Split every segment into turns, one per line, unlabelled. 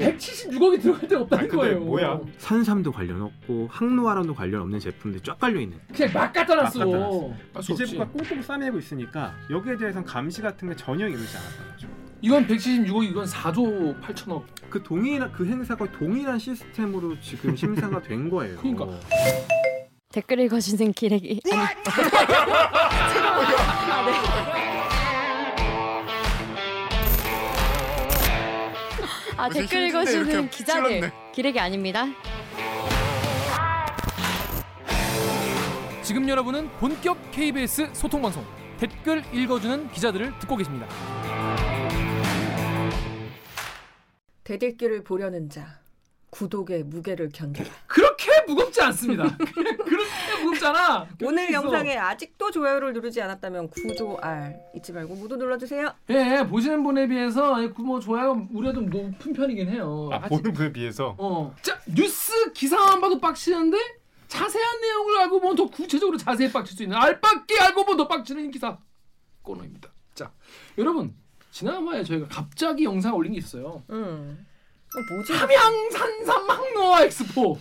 176억이 들어갈 데가 없다는
아, 근데
거예요.
뭐야?
산삼도 관련 없고 항노화랑도 관련 없는 제품들이 쫙 깔려 있는.
그냥 막 갖다 놨어.
막 갖다 놨어.
할수 없지.
기재부가 꽁꽁 싸매고 있으니까 여기에 대해서는 감시 같은 게 전혀 이루지 않았다는 거죠.
이건 176억 이건 4조 8천억.
그 동일한 그 행사가 동일한 시스템으로 지금 심사가 된 거예요.
그러니까.
댓글 읽어주는 기레기 아니 아, 네. 아 댓글 읽어주는 기자들
찔렀네.
기레기 아닙니다
지금 여러분은 본격 KBS 소통 방송 댓글 읽어주는 기자들을 듣고 계십니다.
대들기를 보려는 자 구독의 무게를 견뎌라.
그렇게 무겁지 않습니다. 그렇게 무겁잖아.
오늘 영상에 아직도 좋아요를 누르지 않았다면 구조 R 잊지 말고 모두 눌러주세요.
예, 보시는 분에 비해서 예, 그뭐 좋아요 우리가 좀 높은 편이긴 해요.
아,
하지-
보는 분에 비해서
어. 자, 뉴스 기사만 봐도 빡치는데 자세한 내용을 알고 보면 더 구체적으로 자세히 빡칠 수 있는 알빡기 알고 보면 더 빡치는 기사 코너입니다. 자, 여러분 지난번에 저희가 갑자기 영상 올린 게 있어요.
음. 어, 뭐지?
함양산삼 항노화 엑스포.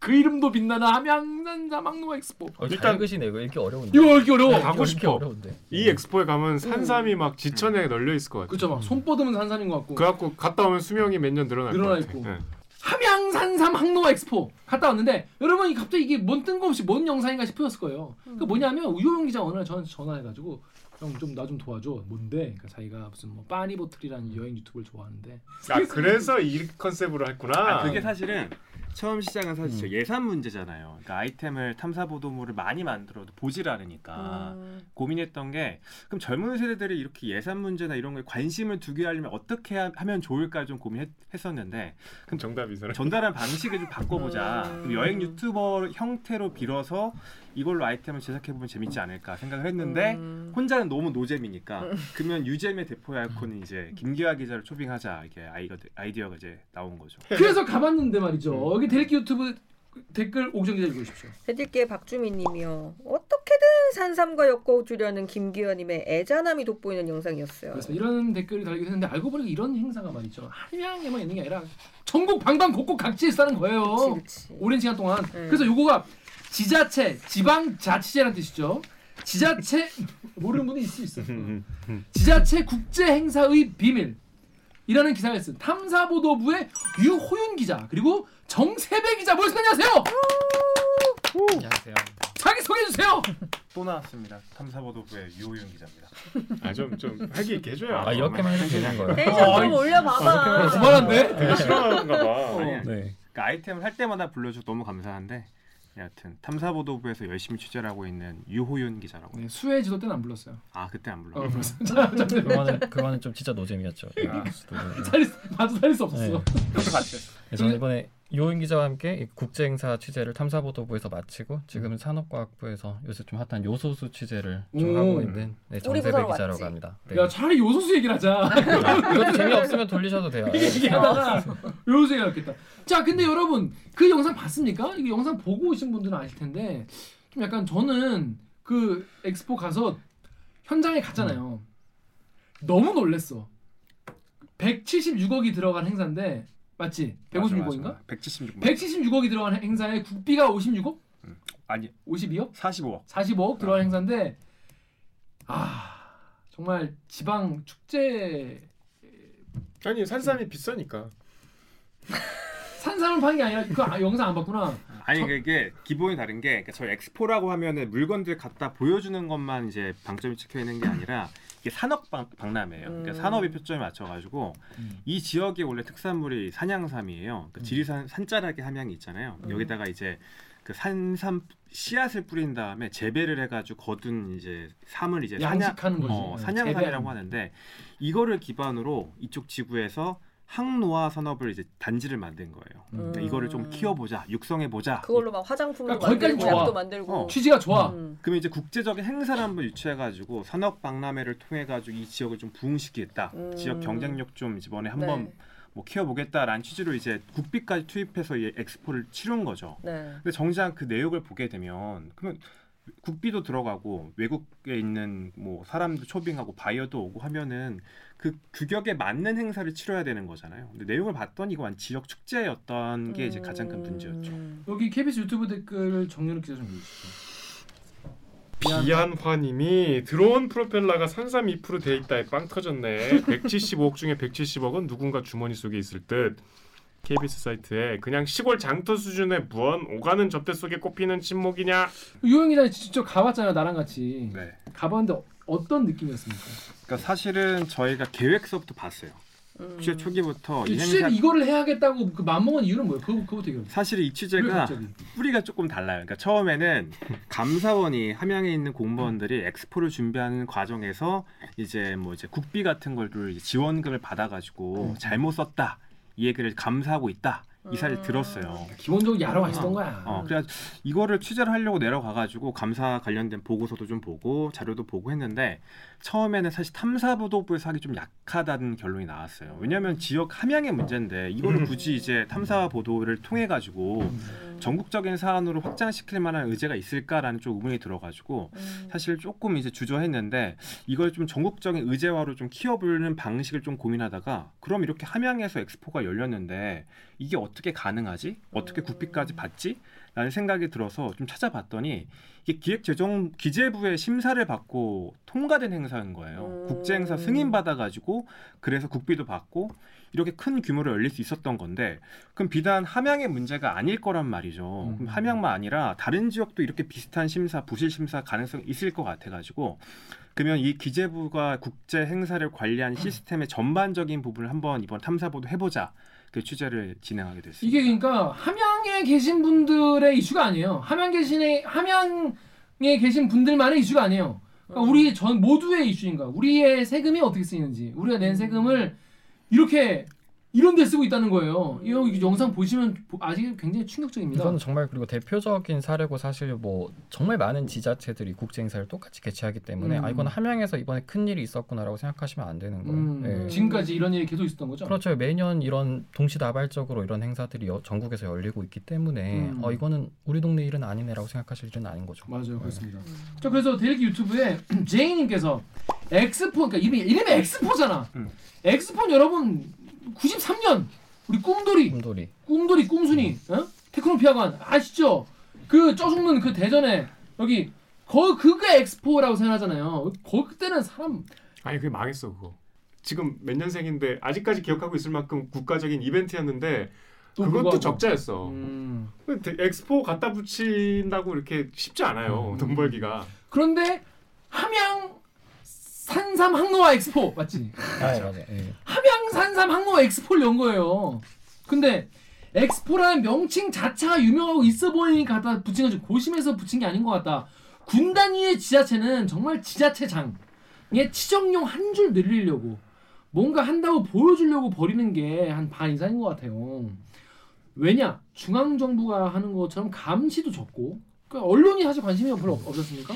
그 이름도 빛나는 함양산삼 항노화 엑스포.
어,
일단-
잘 읽으시네 이거 읽기 어려운데.
이거 읽기 어려워.
가고
이거 읽기
싶어.
어려운데.
이 엑스포에 가면 산삼이 막 지천에 널려 있을 것 같아.
그렇죠, 막 손 뻗으면 산삼인 것 같고.
그래갖고 갔다 오면 수명이 몇 년 늘어날
늘어나
것 같아.
있고.
예.
함양산삼 항노화 엑스포 갔다 왔는데 여러분 이 갑자기 이게 뭔 뜬금없이 뭔 영상인가 싶으셨을 거예요. 그 뭐냐면 우효영 기자 어느 날 저한테 전화해가지고 형 좀 나 좀 도와줘. 뭔데? 그러니까 자기가 무슨 뭐 빠니보틀이라는 여행 유튜브를 좋아하는데.
아 그래서 이 컨셉으로 했구나.
아, 그게 사실은 처음 시작은 사실 저 예산 문제잖아요. 그러니까 아이템을 탐사 보도물을 많이 만들어도 보질 않으니까
음.
고민했던 게 그럼 젊은 세대들이 이렇게 예산 문제나 이런 거에 관심을 두게 하려면 어떻게 하- 하면 좋을까 좀 고민했었는데
그럼 정답이 있어요.
전달한 방식을 좀 바꿔보자.
음.
그럼 여행 유튜버 형태로 빌어서 이걸로 아이템을 제작해보면 재밌지 않을까 생각을 했는데
음.
혼자는 너무 노잼이니까 그러면 유잼의 대포의 아이콘은 이제 김기화 기자를 초빙하자 이게 아이가 아이디어가 이제 나온 거죠.
그래서 가봤는데 말이죠. 여기 대리기 유튜브 댓글 옥정 기자 읽어주십시오.
대들기의 박주민님이요. 어떻게든 산삼과 엮어 주려는 김기현님의 애잔함이 돋보이는 영상이었어요.
그래서 이런 댓글이 달리긴 했는데 알고 보니까 이런 행사가 말이죠. 한양에만 있는 게 아니라 전국 방방곡곡 각지에서 하는 거예요.
그치, 그치.
오랜 시간 동안.
네.
그래서 요거가 지자체, 지방자치제라는 뜻이죠. 지자체 모르는 분이 있을 수 있어. 지자체 국제 행사의 비밀. 이라는 기사를 쓴 탐사보도부의 유호윤 기자 그리고 정세배 기자 모셨습니다. 안녕하세요.
안녕하세요.
자기 소개해 주세요.
또 나왔습니다. 탐사보도부의 유호윤 기자입니다.
아 좀좀 활기 있게 해줘요.
아 이렇게만 해도 되는 거예요?
텐션
어,
좀 올려봐봐.
그만한데?
되게 싫어하는가 봐.
어.
네.
그러니까 아이템을 할 때마다 불러줘서 너무 감사한데 여하튼 탐사보도부에서 열심히 취재를 하고 있는 유호윤 기자라고.
네, 수혜 지도 때는 안 불렀어요.
아 그때 안 불러.
어, 불렀어요. 자, 자, 자,
그거는 그거는 좀 진짜 노잼이었죠.
아.
살릴 수- 봐도 살릴 수 없었어.
네. 그래서 저는 이번에 이호인 기자와 함께 이 국제 행사 취재를 탐사보도부에서 마치고 지금은 산업과학부에서 요새 좀 핫한 요소수 취재를 좀
오.
하고 있는 네, 정세배 기자라고
왔지.
합니다. 네.
야 차라리 요소수 얘기를 하자.
아, 이것도 재미없으면 돌리셔도 돼요. 네.
얘기하다가 요소수 얘기가 겠다 자 근데 여러분 그 영상 봤습니까? 이거 영상 보고 오신 분들은 아실 텐데 좀 약간 저는 그 엑스포 가서 현장에 갔잖아요. 너무 놀랬어. 176억이 들어간 행사인데 맞지? 156억인가?
176만.
176억이 들어간 행사에 국비가 56억?
아니
52억?
45억.
45억 들어간 행사인데 아 정말 지방 축제
아니 산삼이 비싸니까.
산삼을 파는 게 아니라 그 아, 영상 안 봤구나.
아니
저-
그게 기본이 다른 게 그러니까 저희 엑스포라고 하면은 물건들 갖다 보여주는 것만 이제 방점이 찍혀 있는 게 아니라 이게 산업 박, 박람회예요. 그러니까
음.
산업이 표점에 맞춰가지고
음.
이 지역의 원래 특산물이 산양삼이에요. 그 지리산 산자락의 함양이 있잖아요.
음.
여기다가 이제 그 산삼 씨앗을 뿌린 다음에 재배를 해가지고 거둔 이제 삼을 이제 산양
양식하는 거지.
어,
응,
산양삼이라고
재배하는
하는데 이거를 기반으로 이쪽 지구에서 항노화 산업을 이제 단지를 만든 거예요. 그러니까
음.
이거를 좀 키워보자, 육성해보자.
그걸로 막 화장품도
그러니까
만들고. 약도 만들고.
어.
취지가 좋아.
음.
그러면 이제 국제적인 행사를 한번 유치해가지고 산업 박람회를 통해가지고 이 지역을 좀 부흥시키겠다.
음.
지역 경쟁력 좀 이번에 한번
네.
뭐 키워보겠다라는 취지로 이제 국비까지 투입해서 이 엑스포를 치른 거죠.
네.
근데 정작 그 내용을 보게 되면 그러면 국비도 들어가고 외국에 있는 뭐 사람도 초빙하고 바이어도 오고 하면은 그 규격에 맞는 행사를 치러야 되는 거잖아요. 근데 내용을 봤더니 이거 완 지역 축제였던 게 이제 가장 큰 문제였죠.
음.
여기 KBS 유튜브 댓글 정윤욱 기자 좀 읽으시죠.
비안화님이 드론 프로펠러가 332%돼 있다에 빵 터졌네. 175억 중에 170억은 누군가 주머니 속에 있을 듯. KBS 사이트에 그냥 시골 장터 수준의 무언 오가는 접대 속에 꼽히는 침묵이냐?
유영 기자 직접 가봤잖아요 나랑 같이.
네.
가봤는데 어- 어떤 느낌이었습니까?
그러니까 사실은 저희가 계획서부터 봤어요.
음.
취재 초기부터 이
취재를
행사
이거를 해야겠다고 그 맘먹은 이유는 뭐예요? 그거 그거부터 얘기해.
사실
이왜
취재가? 뿌리가 조금 달라요. 그러니까 처음에는 감사원이 함양에 있는 공무원들이 엑스포를 준비하는 과정에서 이제 뭐 이제 국비 같은 걸를 지원금을 받아가지고
음.
잘못 썼다 이 얘기를 감사하고 있다 이 사실
음.
들었어요.
기본적으로 야라와 있었던 거야.
어, 그래 이거를 취재를 하려고 내려가가지고 감사 관련된 보고서도 좀 보고 자료도 보고 했는데 처음에는 사실 탐사보도부에서 하기 좀 약하다는 결론이 나왔어요. 왜냐하면 지역 함양의 문제인데 이거를 굳이 이제 탐사 보도를 통해 가지고
음.
전국적인 사안으로 확장시킬 만한 의제가 있을까라는 좀 의문이 들어가지고
음.
사실 조금 이제 주저했는데 이걸 좀 전국적인 의제화로 좀 키워보는 방식을 좀 고민하다가 그럼 이렇게 함양에서 엑스포가 열렸는데 이게 어떻게 가능하지? 어떻게
음.
국비까지 받지? 라는 생각이 들어서 좀 찾아봤더니 이게 기획재정 기재부의 심사를 받고 통과된 행사인 거예요.
음.
국제 행사 승인 받아가지고 그래서 국비도 받고 이렇게 큰 규모로 열릴 수 있었던 건데 그럼 비단 함양의 문제가 아닐 거란 말이죠.
음.
그럼 함양만 아니라 다른 지역도 이렇게 비슷한 심사, 부실 심사 가능성이 있을 것 같아가지고 그러면 이 기재부가 국제 행사를 관리한 시스템의 전반적인 부분을 한번 이번 탐사보도 해보자. 그 취재를 진행하게 됐습니다.
이게 그러니까 함양에 계신 분들의 이슈가 아니에요. 함양 계신의 함양에 계신 분들만의 이슈가 아니에요. 그러니까
음.
우리 전 모두의 이슈인 거야. 우리의 세금이 어떻게 쓰이는지, 우리가 낸 세금을 이렇게 이런 데 쓰고 있다는 거예요. 이거 이 영상 보시면 보- 아직 굉장히 충격적입니다.
이거는 정말 그리고 대표적인 사례고 사실 뭐 정말 많은 지자체들이 국제 행사를 똑같이 개최하기 때문에
음.
아 이건 함양에서 이번에 큰 일이 있었구나라고 생각하시면 안 되는 거예요.
음,
예.
지금까지 이런 일이 계속 있었던 거죠.
그렇죠. 매년 이런 동시다발적으로 이런 행사들이 여- 전국에서 열리고 있기 때문에
음.
어 이거는 우리 동네 일은 아니네라고 생각하실 일은 아닌 거죠.
맞아요, 그렇습니다.
음.
자, 그래서 데일기 유튜브에 제이님께서 엑스포, 그러니까 이름이 이름이 엑스포잖아.
음.
엑스포 는 여러분 93년 우리 꿈돌이
꿈돌이.
꿈돌이 꿈순이 어? 테크노피아관 아시죠? 그 쪄죽는 그 대전에 여기 거 그게 엑스포라고 생각하잖아요. 거 그때는 사람
아니 그게 망했어 그거. 지금 몇 년생인데 아직까지 기억하고 있을 만큼 국가적인 이벤트였는데
또
그것도. 적자였어.
음.
엑스포 갖다 붙인다고 이렇게 쉽지 않아요
음.
돈 벌기가.
그런데 함양 산삼 항로와 엑스포 맞지?
아 맞아. 예.
함양 산삼 항로 엑스포를 연 거예요. 근데 엑스포라는 명칭 자체가 유명하고 있어 보이니까 갖다 붙인 거지 고심해서 붙인 게 아닌 것 같다. 군 단위의 지자체는 정말 지자체장에 치정용 한 줄 늘리려고 뭔가 한다고 보여주려고 버리는 게 한 반 이상인 것 같아요. 왜냐 중앙 정부가 하는 것처럼 감시도 적고 그러니까 언론이 사실 관심이 별로 없- 없었습니까?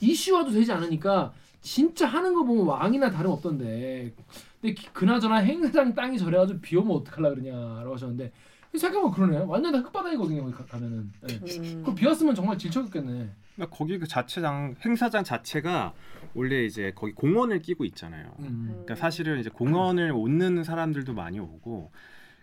이슈화도 되지 않으니까 진짜 하는 거 보면 왕이나 다름없던데 근데 기- 그나저나 행사장 땅이 저래가지고 비 오면 어떡하려 그러냐라고 하셨는데 생각해보면 그러네 완전 다 흙바닥이거든요 거기 가- 가면은 네.
음.
그럼 비 왔으면 정말 질척했겠네
그러니까 거기 그 자체장 행사장 자체가 원래 이제 거기 공원을 끼고 있잖아요.
음.
그러니까 사실은 이제 공원을 오는 사람들도 많이 오고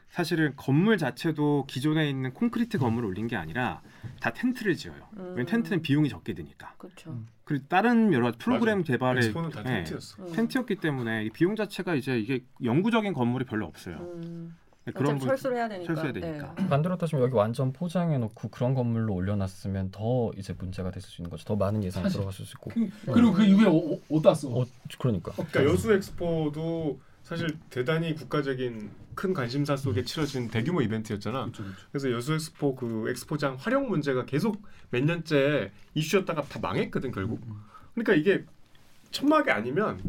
사실은 건물 자체도 기존에 있는 콘크리트 건물을 올린 게 아니라 다 텐트를 지어요. 왜냐면
음.
텐트는 비용이 적게 드니까.
그렇죠.
그리고 다른 여러 가지 프로그램 개발에
엑스포는 다
네,
텐트였어.
음.
텐트였기 때문에 이 비용 자체가 이제 이게 영구적인 건물이 별로 없어요.
음.
그런
어차피
부-
철수를 해야 되니까.
철수해야 되니까.
네.
반대로 따지면 여기 완전 포장해 놓고 그런 건물로 올려놨으면 더 이제 문제가 됐을 수 있는 거죠. 더 많은 예산이
사실-
들어갔을 수 있고.
그, 그리고 그 이후에 어, 어, 디다 써?
어, 그러니까.
그러니까 여수 엑스포도 사실 대단히 국가적인 큰 관심사 속에 치러진 대규모 이벤트였잖아.
그렇죠, 그렇죠.
그래서 여수 엑스포 그 엑스포장 활용 문제가 계속 몇 년째 이슈였다가 다 망했거든 결국. 그러니까 이게 천막이 아니면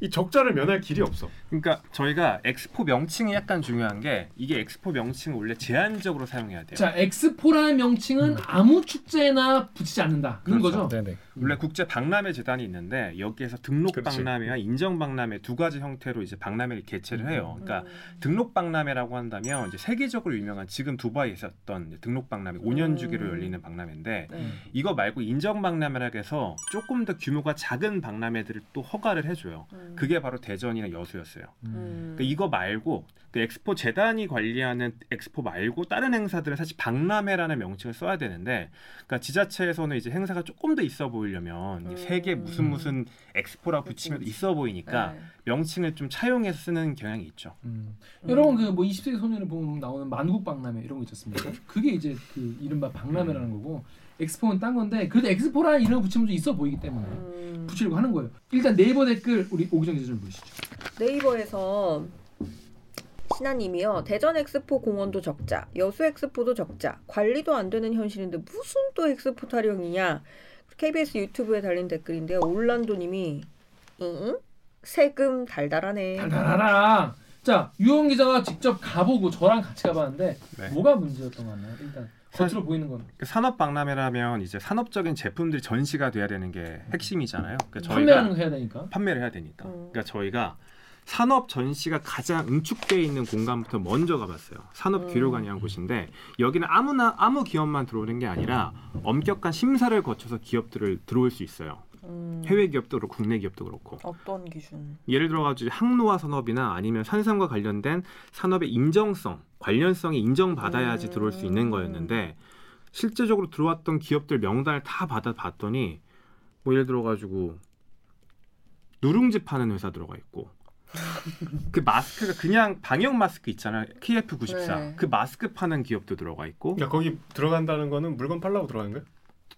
이 적자를 면할 길이 없어.
그러니까 저희가 엑스포 명칭이 약간 중요한 게 이게 엑스포 명칭을 원래 제한적으로 사용해야 돼요.
자 엑스포라는 명칭은 아무 축제나 붙이지 않는다 그런
그렇죠.
거죠.
네네.
원래 국제 박람회 재단이 있는데 여기에서 등록
그렇지.
박람회와 인정 박람회 두 가지 형태로 이제 박람회를 개최를 해요. 그러니까 등록 박람회라고 한다면 이제 세계적으로 유명한 지금 두바이에 있었던 등록 박람회 5년
음.
주기로 열리는 박람회인데
네.
이거 말고 인정 박람회라고 해서 조금 더 규모가 작은 박람회들을 또 허가를 해줘요.
음.
그게 바로 대전이나 여수였어요.
음.
그러니까 이거 말고 그 엑스포 재단이 관리하는 엑스포 말고 다른 행사들은 사실 박람회라는 명칭을 써야 되는데 그러니까 지자체에서는 이제 행사가 조금 더 있어 보이려면
음.
세계 무슨 무슨 엑스포라 붙이면
그치.
있어 보이니까
네.
명칭을 좀 차용해서 쓰는 경향이 있죠.
음.
여러분 그 뭐 20세기 소년을 보면 나오는 만국 박람회 이런 거 있지 않습니까? 그게 이제 그 이른바 박람회라는 거고 엑스포는 딴 건데 그래도 엑스포라는 이름을 붙이면 좀 있어 보이기 때문에
음.
붙이려고 하는 거예요. 일단 네이버 댓글 우리 오기정 기자 좀 보시죠.
네이버에서 신하님이요. 대전 엑스포 공원도 적자, 여수 엑스포도 적자, 관리도 안 되는 현실인데 무슨 또 엑스포 타령이냐? KBS 유튜브에 달린 댓글인데요. 올란도님이 응? 세금 달달하네.
달달하라. 자 유영 기자가 직접 가보고 저랑 같이 가봤는데
네.
뭐가 문제였던 것 같나요? 일단 겉으로 보이는
건그 산업 박람회라면 이제 산업적인 제품들이 전시가 돼야 되는 게 핵심이잖아요. 그러니까
거 해야 되니까.
판매를 해야 되니까.
음.
그러니까 저희가 산업 전시가 가장 응축되어 있는 공간부터 먼저 가봤어요. 산업
음.
곳인데 여기는 아무나 아무 기업만 들어오는 게 아니라 엄격한 심사를 거쳐서 기업들을 들어올 수 있어요.
음,
해외 기업도 그렇고 국내 기업도 그렇고.
어떤 기준?
예를 들어가지고 항로화 산업이나 아니면 산삼과 관련된 산업의 인정성, 관련성이 인정받아야지
음.
들어올 수 있는 거였는데 실제적으로 들어왔던 기업들 명단을 다 받아 봤더니 뭐 예를 들어가지고 누룽지 파는 회사 들어가 있고 그 마스크가 그냥 방역 마스크 있잖아요 KF94
네.
그 마스크 파는 기업도 들어가 있고
그러니까 거기 들어간다는 거는 물건 팔라고 들어가는 거야?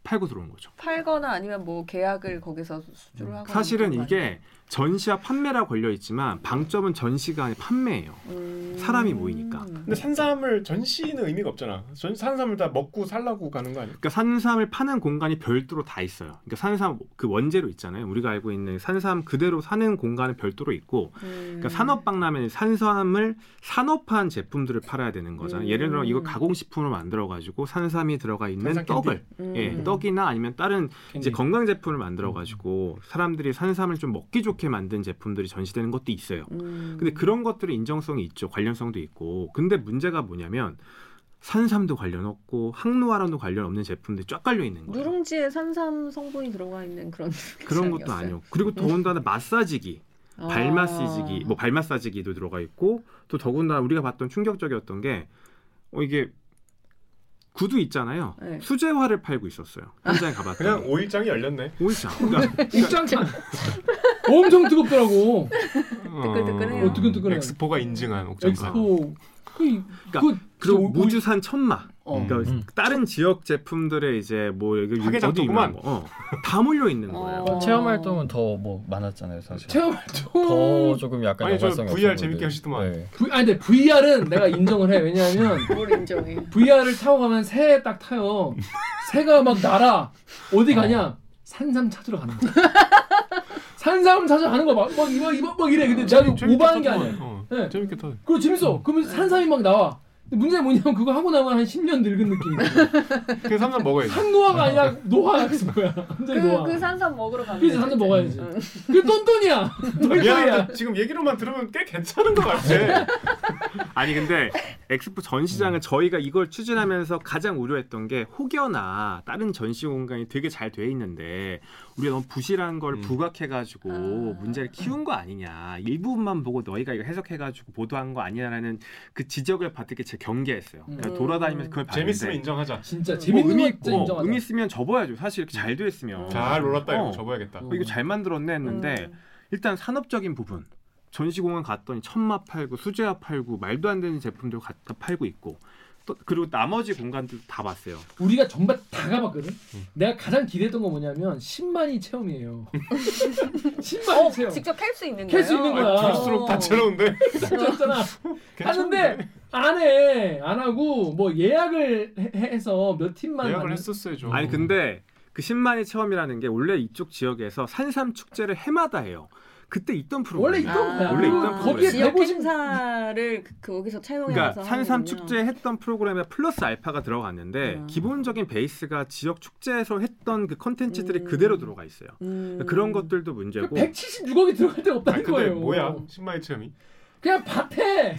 팔고 들어온 거죠.
팔거나 아니면 뭐 계약을 거기서 수주를 하거나
사실은 이게 전시와 판매라 걸려 있지만 방점은 전시가 아니라 판매예요.
음.
사람이 모이니까.
근데 산삼을 전시는 의미가 없잖아. 전 산삼을 다 먹고 살라고 가는 거 아니야?
그러니까 산삼을 파는 공간이 별도로 다 있어요. 그러니까 산삼 그 원재료 있잖아요. 우리가 알고 있는 산삼 그대로 사는 공간은 별도로 있고,
음.
그러니까 산업 박람회는 산삼을 산업화한 제품들을 팔아야 되는 거잖아요.
음.
예를 들어 이거 가공식품으로 만들어 가지고 산삼이 들어가 있는
캔디.
떡을,
음.
예, 떡이나 아니면 다른 이제 건강 제품을 만들어 가지고 사람들이 산삼을 좀 먹기 좋게 만든 제품들이 전시되는 것도 있어요.
음.
근데 그런 것들이 인정성이 있죠. 관련성도 있고. 근데 문제가 뭐냐면 산삼도 관련 없고 항노화랑도 관련 없는 제품들이 쫙 깔려 있는 거예요.
누룽지에 산삼 성분이 들어가 있는 그런
그런 것도. 아니고. 그리고 더군다나 마사지기,
아.
발 마사지기, 뭐 발 마사지기도 들어가 있고 또 더군다나 우리가 봤던 충격적이었던 게 어, 이게 구두 있잖아요.
네.
수제화를 팔고 있었어요. 현장에 가봤더니.
그냥 오일장이 열렸네.
오이장. 그러니까
엄청 뜨겁더라고.
뜨끈뜨끈해요.
어, 뜨끈뜨끈해.
엑스포가 인증한 옥장판.
엑스포. 그,
그러니까
그, 오-
무주산 천마.
어.
그러니까
음.
다른 지역 제품들의 이제 뭐 여기 어디
작도구만.
거, 어, 다 몰려 있는 거예요.
어.
체험 활동은 더 뭐 많았잖아요, 사실.
체험
더 조금 약간
아니, 저 VR. 재밌게 하시더만.
네.
V, 아니 근데 VR은 내가 인정을 해. 왜냐하면
뭘 인정해?
VR을 타고 가면 새 딱 타요. 새가 막 날아. 어디 가냐? 산삼 찾으러 가는 거야. 산삼 찾으러 가는 거 막, 막 이거 이거 막 이래. 근데 내가
재밌게
오버한 게. 아니야.
어,
네.
재밌게 타.
그거 재밌어. 그러면 산삼이 막 나와. 근데 문제는 뭐냐면 그거 하고 나면 한 10년 늙은 느낌이야.
그 산삼 먹어야지.
한노화가 아니라 노화가 된 거야. 완전히
그,
노화.
그 산삼 먹으러 가면
그래서
되지.
산삼 먹어야지.
응.
그 똔똔이야.
미안한데 지금 얘기로만 들으면 꽤 괜찮은 것 같아.
아니 근데 엑스포 전시장은 저희가 이걸 추진하면서 가장 우려했던 게 혹여나 다른 전시 공간이 되게 잘 돼 있는데 우리가 너무 부실한 걸
음.
부각해가지고
아.
문제를 키운 거 아니냐 일부분만 보고 너희가 이거 해석해가지고 보도한 거 아니냐라는 그 지적을 받을 게 제 경계했어요. 그러니까
음.
돌아다니면서 그걸 봤는데
재밌으면 인정하자.
진짜
뭐
재밌는
의미
거
있고
진짜 인정하자.
의미 있으면 접어야죠. 사실 이렇게 잘돼 있으면
잘 놀았다 이러고
어.
접어야겠다.
어.
어, 이거 잘 만들었네 했는데
음.
일단 산업적인 부분 전시공원 갔더니 천마 팔고 수제화 팔고 말도 안 되는 제품들 갖다 팔고 있고 또 그리고 나머지 공간들 다 봤어요.
우리가 정말 다 가봤거든.
음.
내가 가장 기대했던 거 뭐냐면 10만이 체험이에요. 10만이
어,
체험.
직접 캘 수 있는 거예요?
캘수 있는 거야.
아, 들을수록 다채로운데.
진짜잖아. 하는데 안 해. 안 하고 뭐 예약을 해- 해서 몇 팀만
예약을
받는-
했었어야죠.
아니 근데 그 10만의 체험이라는 게 원래 이쪽 지역에서 산삼 축제를 해마다 해요. 그때 있던
원래
프로그램.
있던 거야.
원래 있던
거기에
프로그램.
지역
150
행사를 그, 거기서 차용해서
그러니까 산삼. 축제 했던 프로그램에 플러스 알파가 들어갔는데
음.
기본적인 베이스가 지역 축제에서 했던 그 컨텐츠들이
음.
그대로 들어가 있어요.
음.
그런 것들도 문제고
176억이 들어갈 데가
아
없다는
근데
거예요.
뭐야 신마의 체험이?
그냥 밭에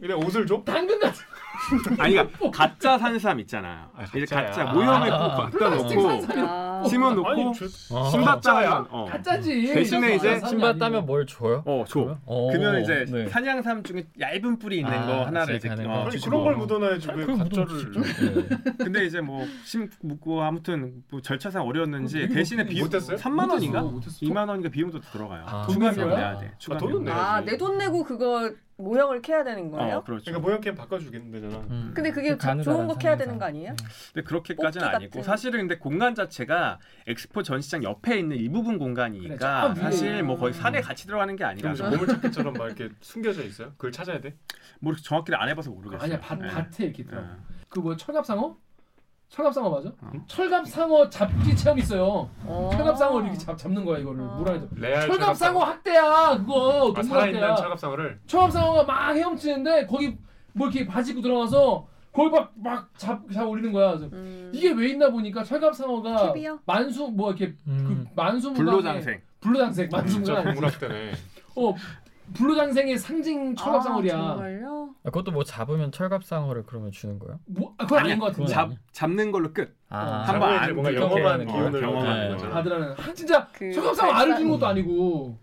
그냥 옷을 줘?
당근 같은
아니 그러니까 가짜 산삼 있잖아요.
아,
이제
가짜야.
가짜 모형을
아.
꼭 갖다 놓고
산삼이
아.
심어 놓고
아니 저,
어.
신발? 따면 어.
가짜지.
대신에 이제
신발. 따면 뭘 줘요?
어, 줘.
어,
그러면 이제
네.
산양삼 중에 얇은 뿌리 있는
아,
거 하나를 이제 어,
거.
아니
주고.
그런 걸 묻어놔야지 왜 가짜를.
네.
근데 이제 뭐 심고 아무튼 뭐 절차상 어려웠는지 대신에
못-
비용
못했어요?
3만 원인가?
못했어, 못했어.
2만 원인가 비용도 들어가요.
아,
추가비용
돈
내야
내는
돼.
아. 돈은 내야지.
아, 내돈 내고 그거 모형을 캐야 되는 거예요?
어, 그렇죠.
그러니까 모형 게임 바꿔주겠는 되잖아.
음.
근데 그게
그 가느다란
좋은 거 캐야
상황에서.
되는 거 아니에요?
네.
근데 그렇게까지는 아니고
같은.
사실은 근데 공간 자체가 엑스포 전시장 옆에 있는 일부분 공간이니까
그래.
사실 뭐 거의 산에 같이 들어가는 게 아니라
보물찾기처럼 막 이렇게 숨겨져 있어요? 그걸 찾아야 돼?
뭐 정확히 안 해봐서 모르겠어요.
아니야 밭
네.
밭에 이렇게.
네.
그뭐 철갑상어? 철갑상어 맞아?
어.
철갑상어 잡기 체험 있어요.
어.
철갑상어 이렇게 잡, 잡는 거야 이거를
어.
물 안에.
레알
철갑상어 학대야 그거
아,
동물
살아있는
학대야.
철갑상어를
철갑상어가 막 헤엄치는데 거기 뭐 이렇게 바지 입고 들어가서 그걸 막막잡 잡아 올리는 거야. 그래서
음.
이게 왜 있나 보니까 철갑상어가
캡이요?
만수 뭐 이렇게
음.
그 만수무강의
불로장생.
불로장생 만수무강
동물 학대네.
어 불로장생의 상징 철갑상어리야.
아, 정말요?
아, 그것도 뭐 잡으면 철갑상어를 그러면 주는 거예요?
뭐 아, 그건 아닌
아니야,
것 같은데.
잡 잡는 걸로 끝.
어.
아,
한번
잡아야지
안
뭔가
들어가게
영험한
하는
기운을
거.
얻는
네.
거잖아.
받으라는 아, 진짜
그
철갑상어 알을 주는 것도 아니고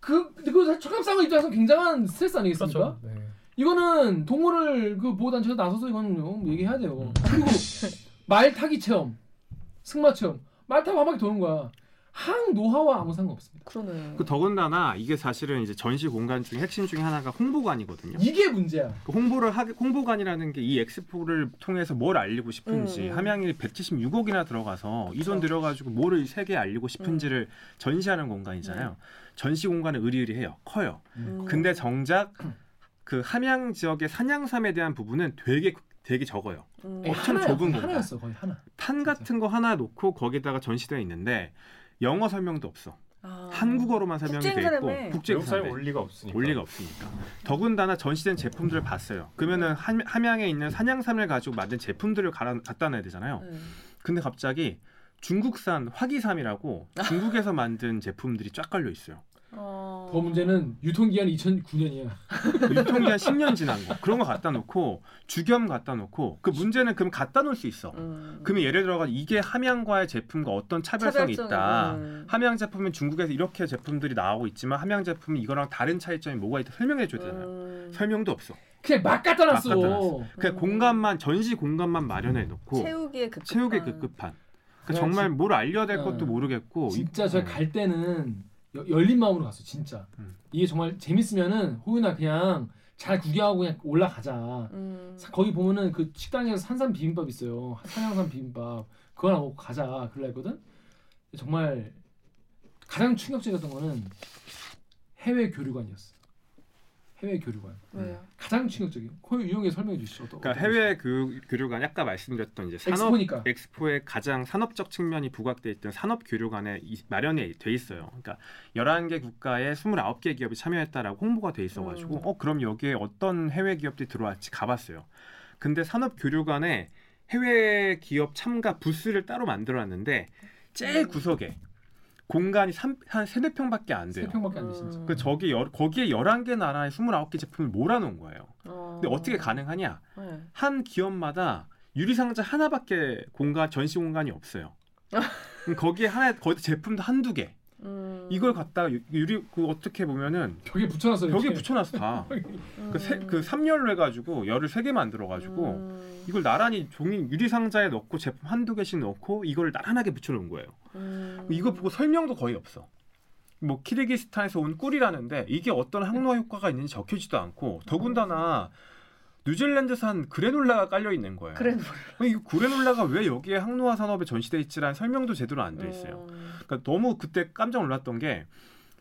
그 그 철갑상어 입장에서 굉장한 스트레스 아니겠습니까?
그렇죠. 네.
이거는 동물을 그 보호 단체가 나서서 이거는 뭐 얘기해야 돼요. 그리고 말 타기 체험, 승마 체험, 말 타고 한 바퀴 도는 거야. 항 노하우와 아무 상관없습니다.
그러네.
그 더군다나 이게 사실은 이제 전시 공간 중에 핵심 중에 하나가 홍보관이거든요.
이게 문제야.
그 홍보를 하 홍보관이라는 게 이 엑스포를 통해서 뭘 알리고 싶은지
음, 음.
함양이 176억이나 들어가서 이돈
그쵸.
들여가지고 뭐를 세계에 알리고 싶은지를 전시하는 공간이잖아요. 전시 공간은 의리의리해요, 커요.
음.
근데 정작 그 함양 지역의 산양삼에 대한 부분은 되게 되게 적어요.
음.
엄청
하나야,
좁은 공간.
하나였어 거의 하나.
탄 같은 거 하나 놓고 거기다가 전시되어 있는데 영어 설명도 없어.
아.
한국어로만 설명이 돼. 있고
외국
국제행사인데
사에 올 리가 없으니까.
올 리가 없으니까. 더군다나 전시된 제품들을 봤어요. 그러면은 함, 함양에 있는 산양삼을 가지고 만든 제품들을 갈아, 갖다 놔야 되잖아요.
네.
근데 갑자기 중국산 화기삼이라고 중국에서 만든 제품들이 쫙 깔려 있어요.
어.
더 문제는 유통기한 2009년이야.
유통기한 10년 지난 거 그런 거 갖다 놓고 주겸 갖다 놓고 그 문제는 그럼 갖다 놓을 수 있어.
음.
그러면 예를 들어가 이게 함양과의 제품과 어떤 차별성이
차별성이,
있다.
음.
함양 제품은 중국에서 이렇게 제품들이 나오고 있지만 함양 제품은 이거랑 다른 차이점이 뭐가 있다 설명해 줘야 되잖아요.
음.
설명도 없어.
그냥 막 갖다 놨어.
막 갖다 놨어. 그
음.
공간만 전시 공간만 마련해 놓고
채우기에 급급한.
채우기 급급한. 그
그냥
정말
진-
뭘 알려야 될 것도
어.
모르겠고
진짜
이-
저갈 때는 여- 열린 마음으로 갔어 진짜.
음.
이게 정말 재밌으면은 호윤아 그냥 잘 구경하고 그냥 올라가자.
음.
사- 거기 보면은 그 식당에서 산삼 비빔밥 있어요. 산양삼 비빔밥 그거나 먹고 가자 그러려 했거든. 정말 가장 충격적이었던 거는 해외 교류관이었어. 해외 교류관
왜요?
가장 충격적인. 그 유용하게 설명해 주시죠.
그러니까? 해외 그 교류관 아까 말씀드렸던 이제 산업
엑스포니까.
엑스포의 가장 산업적 측면이 부각돼 있던 산업 교류관에 이- 마련이 돼 있어요. 그러니까 11개 국가에 29개 기업이 참여했다라고 홍보가 돼 있어 가지고
음.
어 그럼 여기에 어떤 해외 기업들이 들어왔지 가봤어요. 근데 산업 교류관에 해외 기업 참가 부스를 따로 만들어 놨는데 제일
음.
구석에 공간이 삼- 한 3, 4평밖에
안세
돼요.
평밖에 안 돼 진짜.
음.
그 저기 여, 거기에 11개 나라의 29개 제품을 몰아놓은 거예요.
어.
근데 어떻게 가능하냐?
네.
한 기업마다 유리상자 하나밖에 공간 전시 공간이 없어요. 거기에 하나 거기 제품도 한두 개.
음.
이걸 갖다 유- 유리 그 어떻게 보면은
벽에 붙여놨어.
벽에. 붙여놨어 다.
음.
그, 세, 그 3열로 해가지고 열을 세 개 만들어가지고
음.
이걸 나란히 종이 유리 상자에 넣고 제품 한두 개씩 넣고 이걸 나란하게 붙여놓은 거예요.
음.
이거 보고 설명도 거의 없어. 뭐 키르기스탄에서 온 꿀이라는데 이게 어떤 항노화 효과가 있는지 적혀지도 않고 더군다나 뉴질랜드산 그래놀라가 깔려 있는 거예요.
그래.
이 그래놀라가 왜 여기에 항노화 산업에 전시돼 있지라는 설명도 제대로 안 돼 있어요.
음.
그러니까 너무 그때 깜짝 놀랐던 게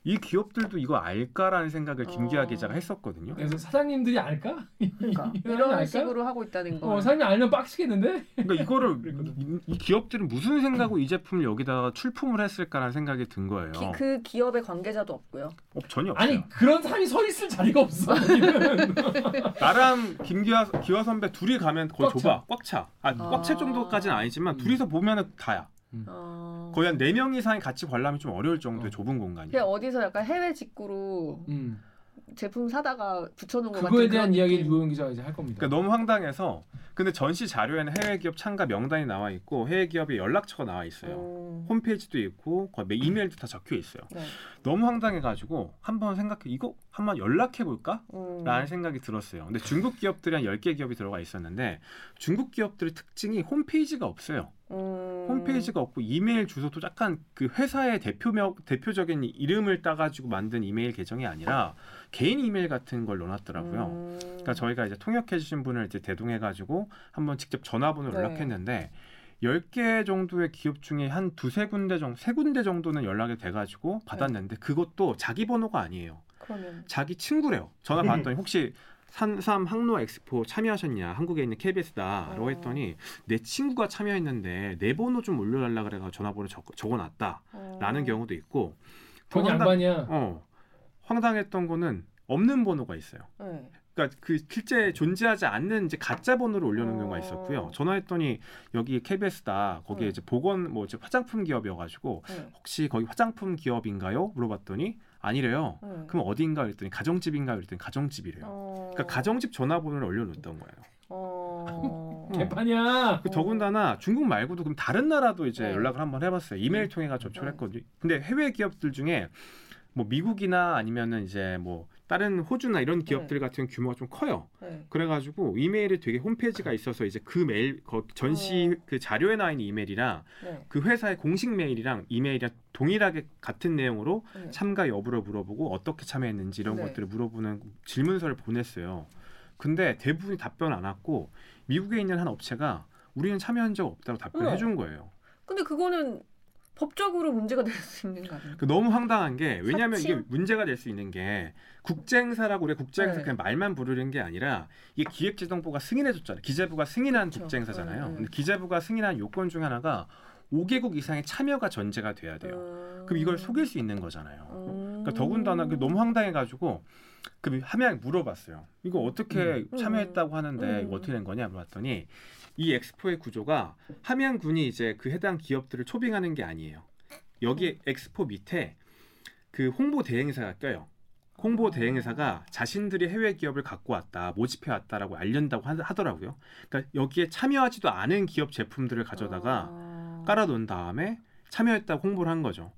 이 기업들도 이거 알까라는 생각을 김기아
어.
기자가 했었거든요.
그래서 사장님들이 알까?
그러니까
이런 알까?
식으로 하고 있다는 거.
어, 사장님 알면 빡치겠는데?
그러니까 이거를. 이, 이 기업들은 무슨 생각으로 이 제품을 여기다가 출품을 했을까라는 생각이 든 거예요.
기, 그 기업의 관계자도 없고요.
어, 전혀 없어요.
아니 그런 사람이 서 있을 자리가 없어.
나랑 김기아 기아 선배 둘이 가면 거의
꽉
좁아, 꽉 차. 아,
아.
꽉찰 정도까지는 아니지만
음.
둘이서 보면은 다야.
어...
거의 한 네 명 이상이 같이 관람이 좀 어려울 정도의
어.
좁은 공간이.
그냥 어디서 약간 해외 직구로
음.
제품 사다가 붙여놓은 것
그거에 대한 이야기를. 유호영 기자가 이제 할 겁니다.
그러니까 너무 황당해서 근데 전시 자료에는 해외 기업 참가 명단이 나와 있고 해외 기업의 연락처가 나와 있어요.
음.
홈페이지도 있고 거의 매 이메일도 다 적혀 있어요.
네.
너무 황당해가지고 한번 생각해 이거 한번 연락해 볼까?
음.
라는 생각이 들었어요. 근데 중국 기업들이 한 10개 기업이 들어가 있었는데 중국 기업들의 특징이 홈페이지가 없어요.
음.
홈페이지가 없고 이메일 주소도 약간 그 회사의 대표명 대표적인 이름을 따가지고 만든 이메일 계정이 아니라 개인 이메일 같은 걸 넣어놨더라고요.
음.
그러니까 저희가 이제 통역해 주신 분을 이제 대동해가지고 한번 직접 전화번호를
네.
연락했는데 10개 정도의 기업 중에 한 두세 군데 정도, 세 군데 정도는 연락이 돼가지고 받았는데 그것도 자기 번호가 아니에요.
그러면
자기 친구래요. 전화 받았더니 혹시 산삼 항로 엑스포 참여하셨냐? 한국에 있는 KBS다라고
어.
했더니 내 친구가 참여했는데 내 번호 좀 올려달라 그래가 전화번호 적, 적어놨다라는
어.
경우도 있고 황당-
양반이야.
어 황당했던 거는 없는 번호가 있어요.
네.
그러니까 그 실제 존재하지 않는 이제 가짜 번호를 올려놓은
어.
경우가 있었고요. 전화했더니 여기 KBS다. 거기에
네.
이제 보건 뭐 이제 화장품 기업이어가지고
네.
혹시 거기 화장품 기업인가요? 물어봤더니 아니래요.
네.
그럼 어디인가 그랬더니 가정집인가 그랬더니 가정집이래요.
어.
그러니까 가정집 전화번호를 올려놓던 거예요.
어.
개판이야.
그 더군다나 중국 말고도 그럼 다른 나라도 이제
네.
연락을 한번 해봤어요. 이메일 통해가 접촉을
네.
했거든요. 근데 해외 기업들 중에 뭐 미국이나 아니면은 이제 뭐 다른 호주나 이런 기업들 같은 규모가 좀 커요.
네.
그래가지고 이메일이 되게 홈페이지가 있어서 이제 그 메일 거- 전시
어.
그 자료에 나와 있는 이메일이랑
네.
그 회사의 공식 메일이랑 이메일이랑 동일하게 같은 내용으로
네.
참가 여부를 물어보고 어떻게 참여했는지 이런
네.
것들을 물어보는 질문서를 보냈어요. 근데 대부분이 답변 안 왔고 미국에 있는 한 업체가 우리는 참여한 적 없다고 답변해
어머.
준 거예요.
근데 그거는 법적으로 문제가 될 수 있는 거 아니에요?
그 너무 황당한 게 왜냐하면 이게
사칭?
문제가 될 수 있는 게 국제행사라고 우리가 국제행사
네.
그냥 말만 부르는 게 아니라 이게 기획재정부가 승인해줬잖아요. 기재부가 승인한
그렇죠.
국제행사잖아요.
네, 네.
근데 기재부가 승인한 요건 중 하나가 5개국 이상의 참여가 전제가 돼야 돼요.
음.
그럼 이걸 속일 수 있는 거잖아요.
음.
그러니까 더군다나 그 너무 황당해가지고 그 함양 물어봤어요. 이거 어떻게
음.
참여했다고 하는데
음.
어떻게 된 거냐 물어봤더니 이 엑스포의 구조가 함양군이 이제 그 해당 기업들을 초빙하는 게 아니에요. 여기 엑스포 밑에 그 홍보 대행사가 껴요. 홍보 대행사가 자신들이 해외 기업을 갖고 왔다, 모집해 왔다라고 알린다고 하- 하더라고요. 그러니까 여기에 참여하지도 않은 기업 제품들을 가져다가
아.
깔아놓은 다음에 참여했다고 홍보를 한 거죠.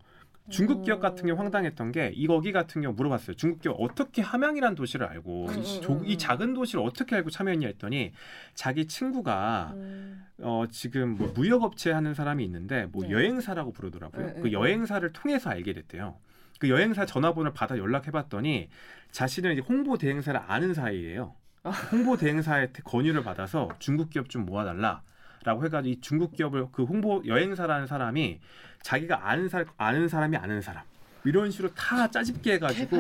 중국 기업 같은 경우 황당했던 게 이 거기 같은 경우 물어봤어요. 중국 기업 어떻게 함양이란 도시를 알고
음,
이,
음,
조-
음,
이
음.
작은 도시를 어떻게 알고 참여했냐 했더니 자기 친구가
음.
어 지금 뭐 무역업체 하는 사람이 있는데 뭐
네.
여행사라고 부르더라고요.
네,
그
네,
여행사를 통해서 알게 됐대요. 그 여행사 전화번호를 받아 연락해봤더니 자신은 이제 홍보 대행사를 아는 사이예요.
아.
홍보 대행사의 권유를 받아서 중국 기업 좀 모아달라. 라고 해가지고 이 중국 기업을 그 홍보 여행사라는 사람이 자기가 아는 사 아는 사람이 아는 사람 이런 식으로 다 짜집게 해가지고.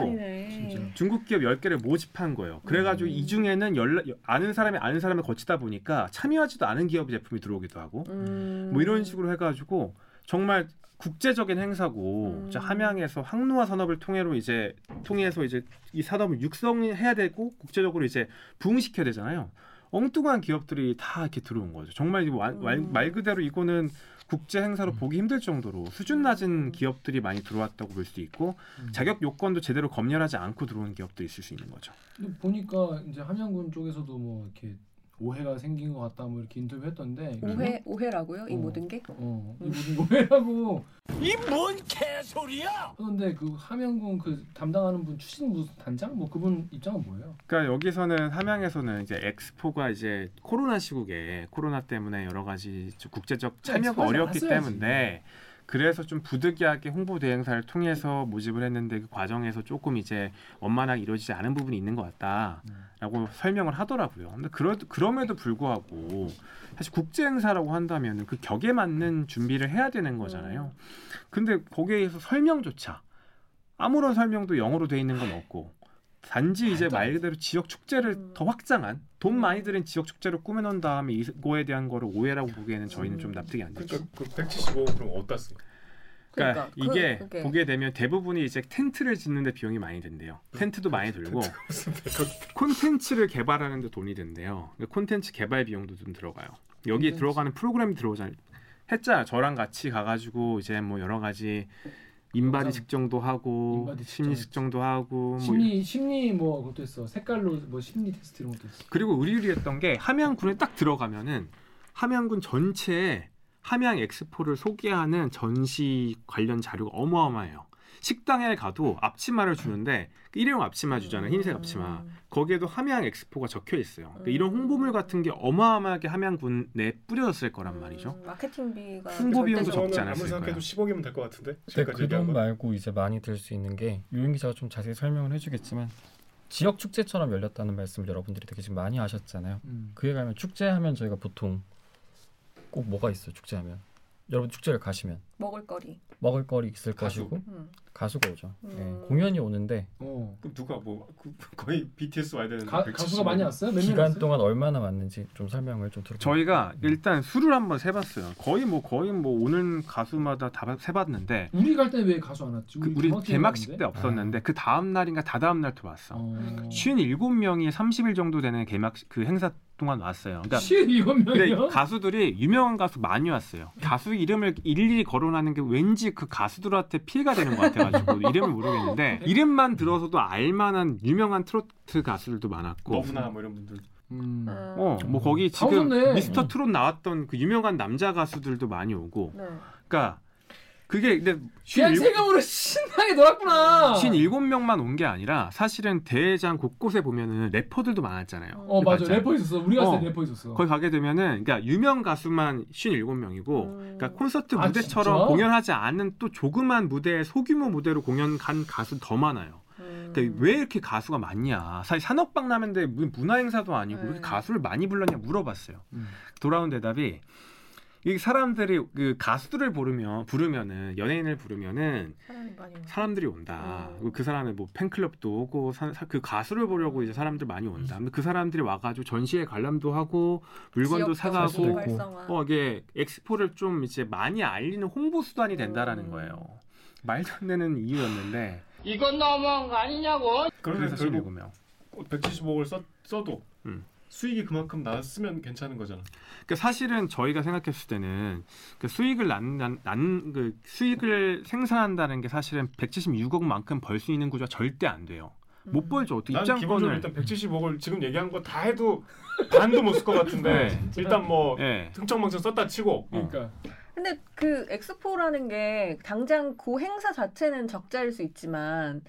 중국 기업 10개를 모집한 거예요. 그래가지고
음.
이 중에는 연락 아는 사람이 아는 사람을 거치다 보니까 참여하지도 않은 기업 제품이 들어오기도 하고
음.
뭐 이런 식으로 해가지고 정말 국제적인 행사고
음.
저 함양에서 항로화 산업을 통해로 이제 통해서 이제 이 산업을 육성해야 되고 국제적으로 이제 부흥시켜야 되잖아요. 엉뚱한 기업들이 다 이렇게 들어온 거죠. 정말 말, 말-
음.
말 그대로 이거는 국제 행사로 보기 힘들 정도로 수준 낮은
음.
기업들이 많이 들어왔다고 볼 수 있고
음.
자격 요건도 제대로 검열하지 않고 들어온 기업들이 있을 수 있는 거죠.
보니까 이제 함양군 쪽에서도 뭐 이렇게 오해가 생긴 것 같다 뭐 이렇게 인터뷰했던데
오해 오해라고요? 이
어.
모든 게?
어, 이 무슨 오해라고 이 뭔 개소리야? 그런데 그 함양군 그 담당하는 분 출신 무슨 단장 뭐 그분 입장은 뭐예요?
그러니까 여기서는 함양에서는 이제 엑스포가 이제 코로나 시국에 코로나 때문에 여러 가지 좀 국제적 참여가
엑스포하지
어렵기
않았어야지.
때문에 그래서 좀 부득이하게 홍보 대행사를 통해서 모집을 했는데 그 과정에서 조금 이제 원만하게 이루어지지 않은 부분이 있는 것 같다라고 설명을 하더라고요. 근데 그러, 그럼에도 불구하고 사실 국제 행사라고 한다면 그 격에 맞는 준비를 해야 되는 거잖아요. 근데 거기에서 설명조차 아무런 설명도 영어로 돼 있는 건 없고 단지 이제
말도
안말 그대로 지역 축제를
음.
더 확장한 돈 많이 들인 지역 축제를 꾸며놓은 다음에 이거에 대한 거를 오해라고 보기에는 저희는
음.
좀 납득이 안 되죠.
그러니까 그 175억 그럼 어디다 쓴?
그러니까,
그-
이게
그게.
보게 되면 대부분이 이제 텐트를 짓는데 비용이 많이 든대요. 텐트도 많이 들고. 콘텐츠를 개발하는데 돈이 든대요. 그러니까 콘텐츠 개발 비용도 좀 들어가요. 여기. 들어가는 프로그램이 들어오잖아요. 했잖아. 저랑 같이 가가지고 이제 뭐 여러 가지 인바디. 측정도 하고
인바디
심리. 측정도 하고 뭐
심리 심리 뭐 그것도 했어. 색깔로 뭐 심리 테스트 이런 것도 했어.
그리고 으리으리했던 게 함양군에 딱 들어가면은 함양군 전체에 함양 엑스포를 소개하는 전시 관련 자료가 어마어마해요. 식당에 가도 앞치마를 주는데 그 일회용 앞치마 주잖아요. 흰색 앞치마.
음.
거기에도 함양 엑스포가 적혀 있어요. 그러니까 이런 홍보물 같은 게 어마어마하게 함양군 내에 뿌려졌을 거란 말이죠.
음, 마케팅비가
홍보 비용도 적지 않았을
아무리 생각해도
거예요.
10억이면 될 것 같은데.
근데
지금까지
그
얘기한
돈
거.
말고 이제 많이 들 수 있는 게 유인 기자가 좀 자세히 설명을 해주겠지만 지역 축제처럼 열렸다는 말씀을 여러분들이 되게 지금 많이 하셨잖아요.
음.
그에 가면 축제하면 저희가 보통 꼭 뭐가 있어요? 축제하면 여러분 축제를 가시면
먹을거리.
먹을거리 있을
가수.
것이고
음.
가수가 오죠.
음.
예, 공연이 오는데
어.
그럼 누가 뭐 그, 거의 BTS 와야 되는데
가,
175억.
가수가 많이 왔어요?
기간
왔어요?
동안 얼마나 왔는지 좀 설명을 좀 들어볼게요.
저희가 일단 수를 한번 세봤어요. 거의 뭐 거의 뭐 오는 가수마다 다 세봤는데
우리 갈 때 왜 가수 안 왔지?
그 우리 개막식 때? 없었는데 그 다음 날인가 다다음 날또 왔어.
어.
57명이 30일 정도 되는 개막식 그 행사 동안 왔어요. 그러니까
17명이요?
근데 가수들이 유명한 가수 많이 왔어요. 가수 이름을 일일이 거론하는 게 왠지 그 가수들한테 피해가 되는 것 같아 가지고 이름을 모르겠는데 이름만 들어서도 알만한 유명한 트로트 가수들도 많았고
너구나 뭐 이런 분들.
음.
어, 뭐 거기
다
지금. 미스터 트롯 나왔던 그 유명한 남자 가수들도 많이 오고
네.
그러니까 그게 근데
귀한
57
세금으로 신나게 놀았구나.
57명만 온 게 아니라 사실은 대회장 곳곳에 보면은 래퍼들도 많았잖아요.
어 맞아
봤잖아요.
래퍼 있었어. 우리 갔을 때
어.
래퍼 있었어.
거기 가게 되면은 그러니까 유명 가수만 57명이고
음.
그러니까 콘서트
아,
무대처럼
진짜?
공연하지 않은 또 조그만 무대 소규모 무대로 공연 간 가수 더 많아요.
음.
그러니까 왜 이렇게 가수가 많냐? 사실 산업박람회인데 무슨 문화 행사도 아니고 왜 이렇게
네.
가수를 많이 불렀냐 물어봤어요.
음.
돌아온 대답이 이 사람들이 그 가수들을 부르면 부르면은 연예인을 부르면은
사람이 많이 와.
사람들이 온다.
음.
그리고 그 사람의 뭐 팬클럽도 오고 사- 사- 그 가수를 보려고 이제 사람들 많이 온다. 근데 그 사람들이 와가지고 전시회 관람도 하고 물건도 사가고. 어 이게 엑스포를 좀 이제 많이 알리는 홍보 수단이 된다라는
음.
거예요. 말도 안 되는 이유였는데
이건 너무한 거 아니냐고.
그래서
결국
16명.
175억을 써, 써도
음.
수익이 그만큼 나왔으면 괜찮은 거잖아.
그러니까 사실은 저희가 생각했을 때는 그 수익을 난난그 수익을 생산한다는 게 사실은 176억만큼 벌 수 있는 구조가 절대 안 돼요. 못
음.
벌죠.
또난 기본적으로
입장권을
일단 175억을 지금 얘기한 거 다 해도 반도 못 쓸 것 같은데
네.
일단 뭐
예.
흥청망청 썼다 치고
그러니까
근데 그 엑스포라는 게 당장 그 행사 자체는 적자일 수 있지만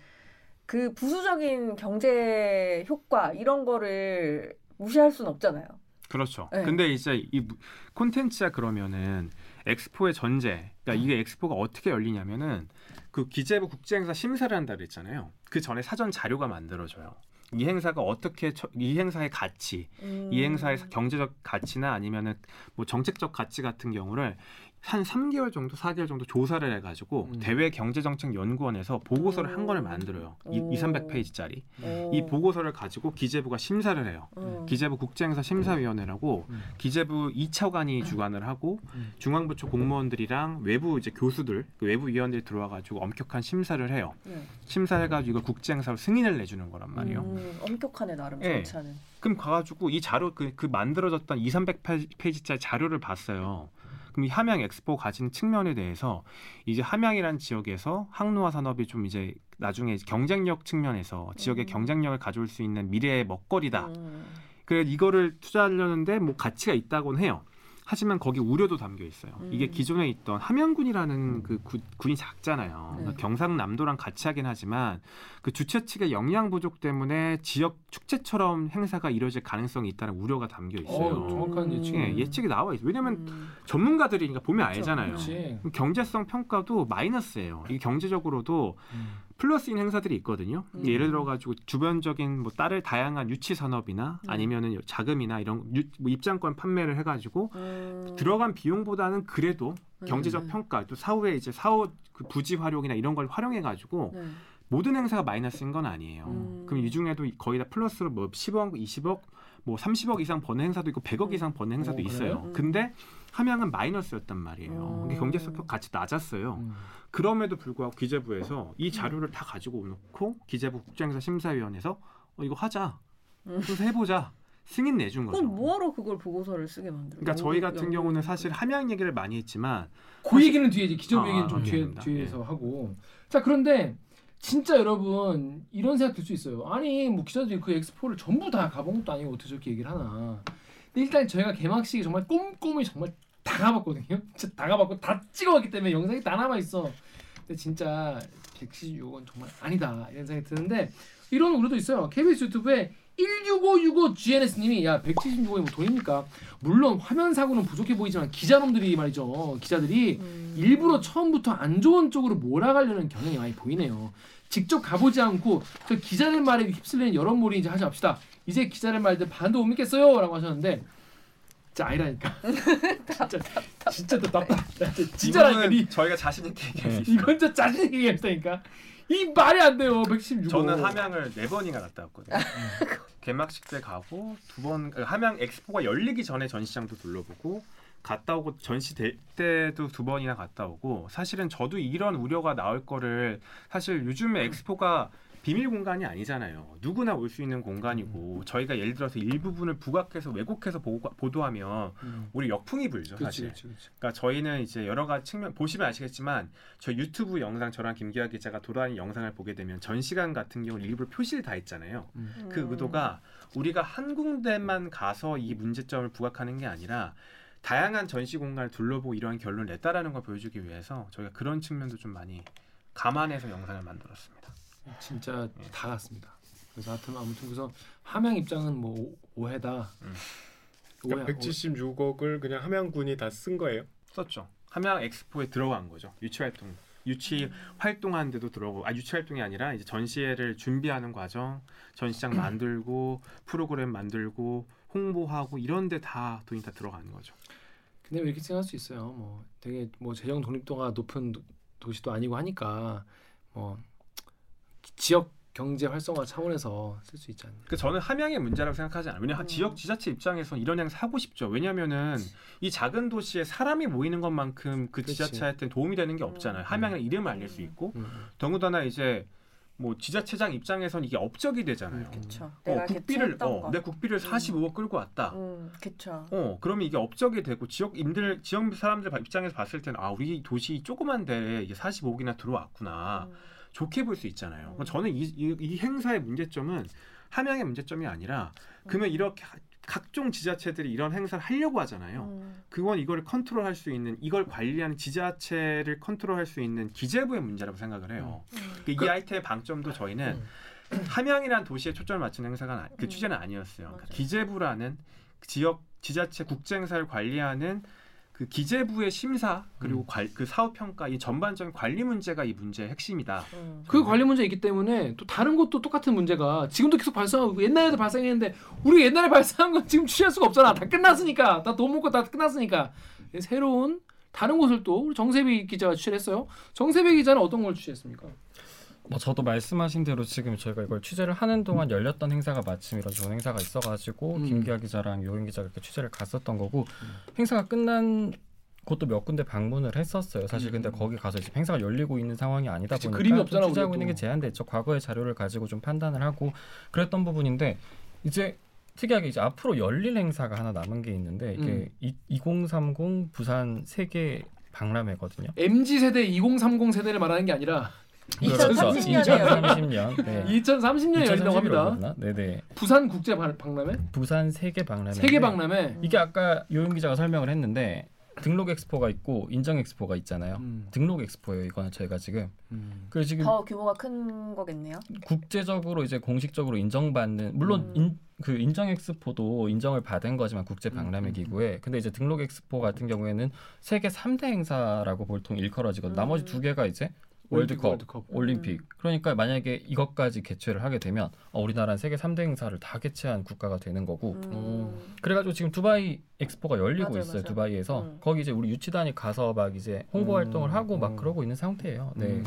그 부수적인 경제 효과 이런 거를 무시할 수는 없잖아요.
그렇죠.
네.
근데 이제 이 무- 콘텐츠야 그러면은 엑스포의 전제. 그러니까 이게 엑스포가 어떻게 열리냐면은 그 기재부 국제행사 심사를 한다 그랬잖아요. 그 전에 사전 자료가 만들어져요. 이 행사가 어떻게 처- 이 행사의 가치,
음.
이 행사의 경제적 가치나 아니면은 뭐 정책적 가치 같은 경우를 한 3개월 정도, 4개월 정도 조사를 해가지고
음.
대외 경제정책연구원에서 보고서를 한 권을 만들어요. 이,
오.
2, 300페이지짜리.
오.
이 보고서를 가지고 기재부가 심사를 해요.
음.
기재부 국제행사 심사위원회라고
음.
기재부 2차관이 주관을 하고
음.
중앙부처 공무원들이랑 외부 이제 교수들, 그 외부 위원들이 들어와가지고 엄격한 심사를 해요.
네.
심사해가지고 이걸 국제행사로 승인을 내주는 거란 말이에요.
음, 엄격하네 나름
예.
절차는.
그럼 가가지고 이 자료 그, 그 만들어졌던 2, 300페이지짜리 자료를 봤어요. 그럼 이 함양 엑스포 가진 측면에 대해서 이제 함양이란 지역에서 항로화 산업이 좀 이제 나중에 경쟁력 측면에서 지역의
음.
경쟁력을 가져올 수 있는 미래의 먹거리다.
음.
그래 이거를 투자하려는데 뭐 가치가 있다고는 해요. 하지만 거기 우려도 담겨 있어요.
음.
이게 기존에 있던 함양군이라는 그 구- 군이 작잖아요.
네.
그러니까 경상남도랑 같이 하긴 하지만 그 주최 측의 역량 부족 때문에 지역 축제처럼 행사가 이뤄질 가능성이 있다는 우려가 담겨 있어요.
어, 정확한 예측이.
예, 예측이 나와 있어요. 왜냐면
음.
전문가들이 니까 보면
그렇죠.
알잖아요.
그렇지.
경제성 평가도 마이너스예요. 이게 경제적으로도
음.
플러스인 행사들이 있거든요.
음.
예를 들어 가지고 주변적인 뭐 다른 다양한 유치 산업이나
음.
아니면은 자금이나 이런 유, 뭐 입장권 판매를 해가지고
음.
들어간 비용보다는 그래도
음.
경제적 평가 또 사후에 이제 사후 그 부지 활용이나 이런 걸 활용해 가지고
네.
모든 행사가 마이너스인 건 아니에요.
음.
그럼 이 중에도 거의 다 플러스로 뭐 10억, 20억, 뭐 30억 이상 버는 행사도 있고 100억
음.
이상 버는 행사도
오,
있어요.
음.
근데 함양은 마이너스였단 말이에요.
음.
그게 경제성 같이 낮았어요.
음.
그럼에도 불구하고 기재부에서 이 자료를 다 가지고 놓고 기재부 국제행사 심사위원회에서 어, 이거 하자.
음.
그래서 해보자. 승인 내준 거죠.
그럼 뭐하러 그걸 보고서를 쓰게 만들어?
그러니까 저희 같은 경우는 사실 함양 얘기를 많이 했지만
그 얘기는 뒤에 이제 기재부
아,
얘기는 좀
아,
뒤에. 뒤에서 하고 자 그런데 진짜 여러분 이런 생각 들 수 있어요. 아니 뭐 기자들이 그 엑스포를 전부 다 가본 것도 아니고 어떻게 저렇게 얘기를 하나. 근데 일단 저희가 개막식에 정말 꼼꼼히 정말 다 가봤거든요. 진짜 다 가봤고 다 찍어봤기 때문에 영상이 다 남아 있어. 근데 진짜 176원 정말 아니다. 이런 생각이 드는데 이런 우려도 있어요. KBS 유튜브에 16565GNS님이 야 176원이 뭐 돈입니까? 물론 화면 사고는 부족해 보이지만 기자놈들이 말이죠 기자들이
음.
일부러 처음부터 안 좋은 쪽으로 몰아가려는 경향이 많이 보이네요. 직접 가보지 않고 저 기자들 말에 휩쓸리는 여론몰이 이제 하지 맙시다. 이제 기자들 말들 반도 못 믿겠어요. 라고 하셨는데 진짜 아니라니까. 진짜 진짜 또 답답. 진짜라니까.
저희가 자신 있게 얘기할 수 있어요.
이건 진짜 자신 있게 얘기했다니까. 이 말이 안 돼요. 116.
저는 함양을 네 번이나 갔다 왔거든요. 개막식 때 가고 두 번 함양 엑스포가 열리기 전에 전시장도 둘러보고 갔다 오고 전시 대, 때도 두 번이나 갔다 오고 사실은 저도 이런 우려가 나올 거를 사실 요즘에 엑스포가 비밀 공간이 아니잖아요. 누구나 올 수 있는 공간이고 저희가 예를 들어서 일부분을 부각해서 왜곡해서 보고, 보도하면
음.
우리 역풍이 불죠
그렇지,
사실.
그렇지, 그렇지.
그러니까 저희는 이제 여러 가지 측면 보시면 아시겠지만 저 유튜브 영상 저랑 김기아 기자가 돌아다니는 영상을 보게 되면 전 시간 같은 경우 일부러 표시를 다 했잖아요.
음.
그 의도가 우리가 한 군데만 가서 이 문제점을 부각하는 게 아니라 다양한 전시 공간을 둘러보고 이러한 결론을 냈다라는 걸 보여주기 위해서 저희가 그런 측면도 좀 많이 감안해서 영상을 만들었습니다.
진짜
예.
다 갔습니다. 그래서 하여튼 아무튼 그래서 함양 입장은 뭐 오- 오해다.
음.
그러니까 176억을 그냥 함양군이 다 쓴 거예요.
썼죠. 함양 엑스포에 들어간 거죠. 유치 활동. 유치 활동하는 데도 들어가고 아 유치 활동이 아니라 이제 전시회를 준비하는 과정, 전시장 만들고 프로그램 만들고 홍보하고 이런 데 다 돈이 다 들어가는 거죠.
근데 왜 이렇게 생각할 수 있어요? 뭐 되게 뭐 재정 독립도가 높은 도- 도시도 아니고 하니까 뭐 지역 경제 활성화 차원에서 쓸 수 있지 않나.
그 저는 함양의 문제라고 생각하지 않아요. 왜냐하면
음.
지역 지자체 입장에서는 이런 행사 하고 싶죠. 왜냐하면은 이 작은 도시에 사람이 모이는 것만큼 그
그치.
지자체한테 도움이 되는 게 없잖아요.
음.
함양의 이름을 알릴 수
음.
있고
음.
더군다나 이제 뭐 지자체장 입장에서는 이게 업적이 되잖아요.
음.
그쵸.
어,
내가
국비를 어,
거.
내 국비를 45억 끌고 왔다.
음, 그쵸.
어, 그러면 이게 업적이 되고 지역인들 지역 사람들 입장에서 봤을 때는 아, 우리 도시 조그만데 이게 45억이나 들어왔구나.
음.
좋게 볼 수 있잖아요.
음.
저는 이, 이, 이 행사의 문제점은 함양의 문제점이 아니라 그러면 이렇게 하- 각종 지자체들이 이런 행사를 하려고 하잖아요.
음.
그건 이걸 컨트롤할 수 있는 이걸 관리하는 지자체를 컨트롤할 수 있는 기재부의 문제라고 생각을 해요.
음.
그 이 아이템의 방점도 저희는 함양이라는 도시에 초점을 맞춘 행사가 아- 그
음.
취재는 아니었어요. 그러니까. 기재부라는 지역 지자체 국제 행사를 관리하는 그 기재부의 심사 그리고
음.
관- 그 사업 평가 이 전반적인 관리 문제가 이 문제의 핵심이다.
음.
그 관리 문제 있기 때문에 또 다른 것도 똑같은 문제가 지금도 계속 발생하고 옛날에도 발생했는데 우리 옛날에 발생한 건 지금 취할 수가 없잖아. 다 끝났으니까 다 돈 먹고 다 끝났으니까 새로운 다른 곳을 또 우리 정세비 기자가 취재했어요. 정세비 기자는 어떤 걸 취재했습니까?
뭐 저도 말씀하신 대로 지금 저희가 이걸 취재를 하는 동안 열렸던 행사가 마침 이런 좋은 행사가 있어가지고
음.
김기아 기자랑 요인 기자가 이렇게 취재를 갔었던 거고 행사가 끝난 곳도 몇 군데 방문을 했었어요. 사실 근데
음.
거기 가서 지금 행사가 열리고 있는 상황이 아니다
그치,
보니까
그림이
좀
없잖아,
취재하고 있는 게
또.
제한됐죠. 과거의 자료를 가지고 좀 판단을 하고 그랬던 부분인데 이제 특이하게 이제 앞으로 열릴 행사가 하나 남은 게 있는데 이게
음.
이, 2030 부산 세계 박람회거든요.
MZ 세대, 2030 세대를 말하는 게 아니라
2030년 이에요.
2030년. 네.
2030년에 열린다고 합니다.
네네.
부산 국제 박- 박람회,
부산 세계 박람회.
세계 박람회.
이게 아까 요용 기자가 설명을 했는데 등록 엑스포가 있고 인정 엑스포가 있잖아요.
음.
등록 엑스포예요. 이거는 저희가 지금.
음.
그리고 지금
더 규모가 큰 거겠네요.
국제적으로 이제 공식적으로 인정받는 물론
음.
인, 그 인정 엑스포도 인정을 받은 거지만 국제 박람회
음, 음,
기구에 근데 이제 등록 엑스포 같은 경우에는 세계 3대 행사라고 보통 일컬어지고
음.
나머지 두 개가 이제 월드컵,
월드컵.
올림픽. 그러니까 만약에 이것까지 개최를 하게 되면 어, 우리나라는 세계 3대 행사를 다 개최한 국가가 되는 거고
음.
그래가지고 지금 두바이 엑스포가 열리고
맞아요,
있어요.
맞아요.
두바이에서
음.
거기 이제 우리 유치단이 가서 막 이제 홍보
음,
활동을 하고 막
음.
그러고 있는 상태예요. 네.
음.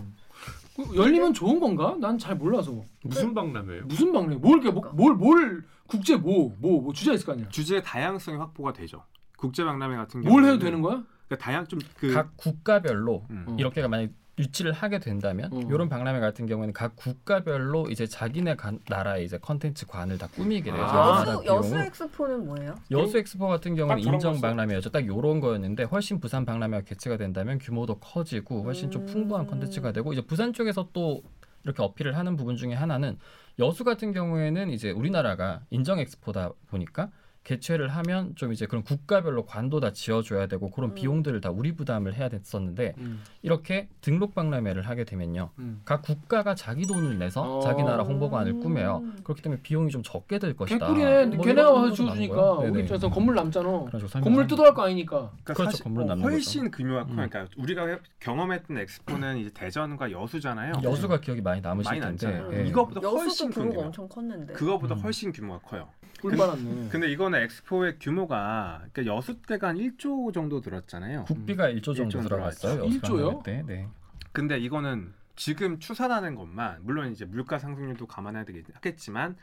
그 열리면 좋은 건가? 난 잘 몰라서
무슨 박람회예요?
무슨 박람회? 뭘 이렇게 뭐- 뭘, 뭘 국제 뭐뭐 뭐 주제 있을 거 아니야?
주제의 다양성이 확보가 되죠. 국제 박람회 같은 경우는
뭘 해도 되는 거야?
그러니까 다양 좀그
각 국가별로
음.
어.
이렇게 만약 유치를 하게 된다면
어.
이런 박람회 같은 경우에는 각 국가별로 이제 자기네 가- 나라의 이제 컨텐츠 관을 다 꾸미게 돼요.
아.
나라
여수 여수. 엑스포는 뭐예요?
여수 엑스포 같은 경우는 인정. 박람회였죠. 딱 요런 거였는데 훨씬 부산 박람회가 개최가 된다면 규모도 커지고 훨씬 좀
음.
풍부한 컨텐츠가 되고 이제 부산 쪽에서 또 이렇게 어필을 하는 부분 중에 하나는 여수 같은 경우에는 이제 우리나라가 인정 엑스포다 보니까 개최를 하면 좀 이제 그런 국가별로 관도 다 지어줘야 되고 그런
음.
비용들을 다 우리 부담을 해야 됐었는데
음.
이렇게 등록 박람회를 하게 되면요.
음.
각 국가가 자기 돈을 내서
어.
자기 나라 홍보관을
음.
꾸며요. 그렇기 때문에 비용이 좀 적게 들 것이다.
개꿀이네.
뭐
걔네가 와서 지어주니까. 우리. 입장에서 건물 남잖아. 건물. 뜯어갈 거 아니니까.
그러니까
그렇죠,
사실
건물
어,
남는
훨씬 규모가 커요.
음.
그러니까 우리가 해- 경험했던 엑스포는 이제 대전과 여수잖아요.
여수가 기억이 많이 남으실
많이
텐데. 예.
이거보다
여수도
훨씬 큰
규모가
규모.
엄청 컸는데.
그거보다
음.
훨씬 규모가 커요.
꿀 빨았네.
근데 이거는 엑스포의 규모가 그러니까 여수 때가 한 1조 정도 들었잖아요.
국비가 1조 정도
1조
들어갔어요.
들어갔죠.
여수
1조요?
박람회 때. 네.
근데 이거는 지금 추산하는 것만 물론 이제 물가 상승률도 감안해야 되겠지만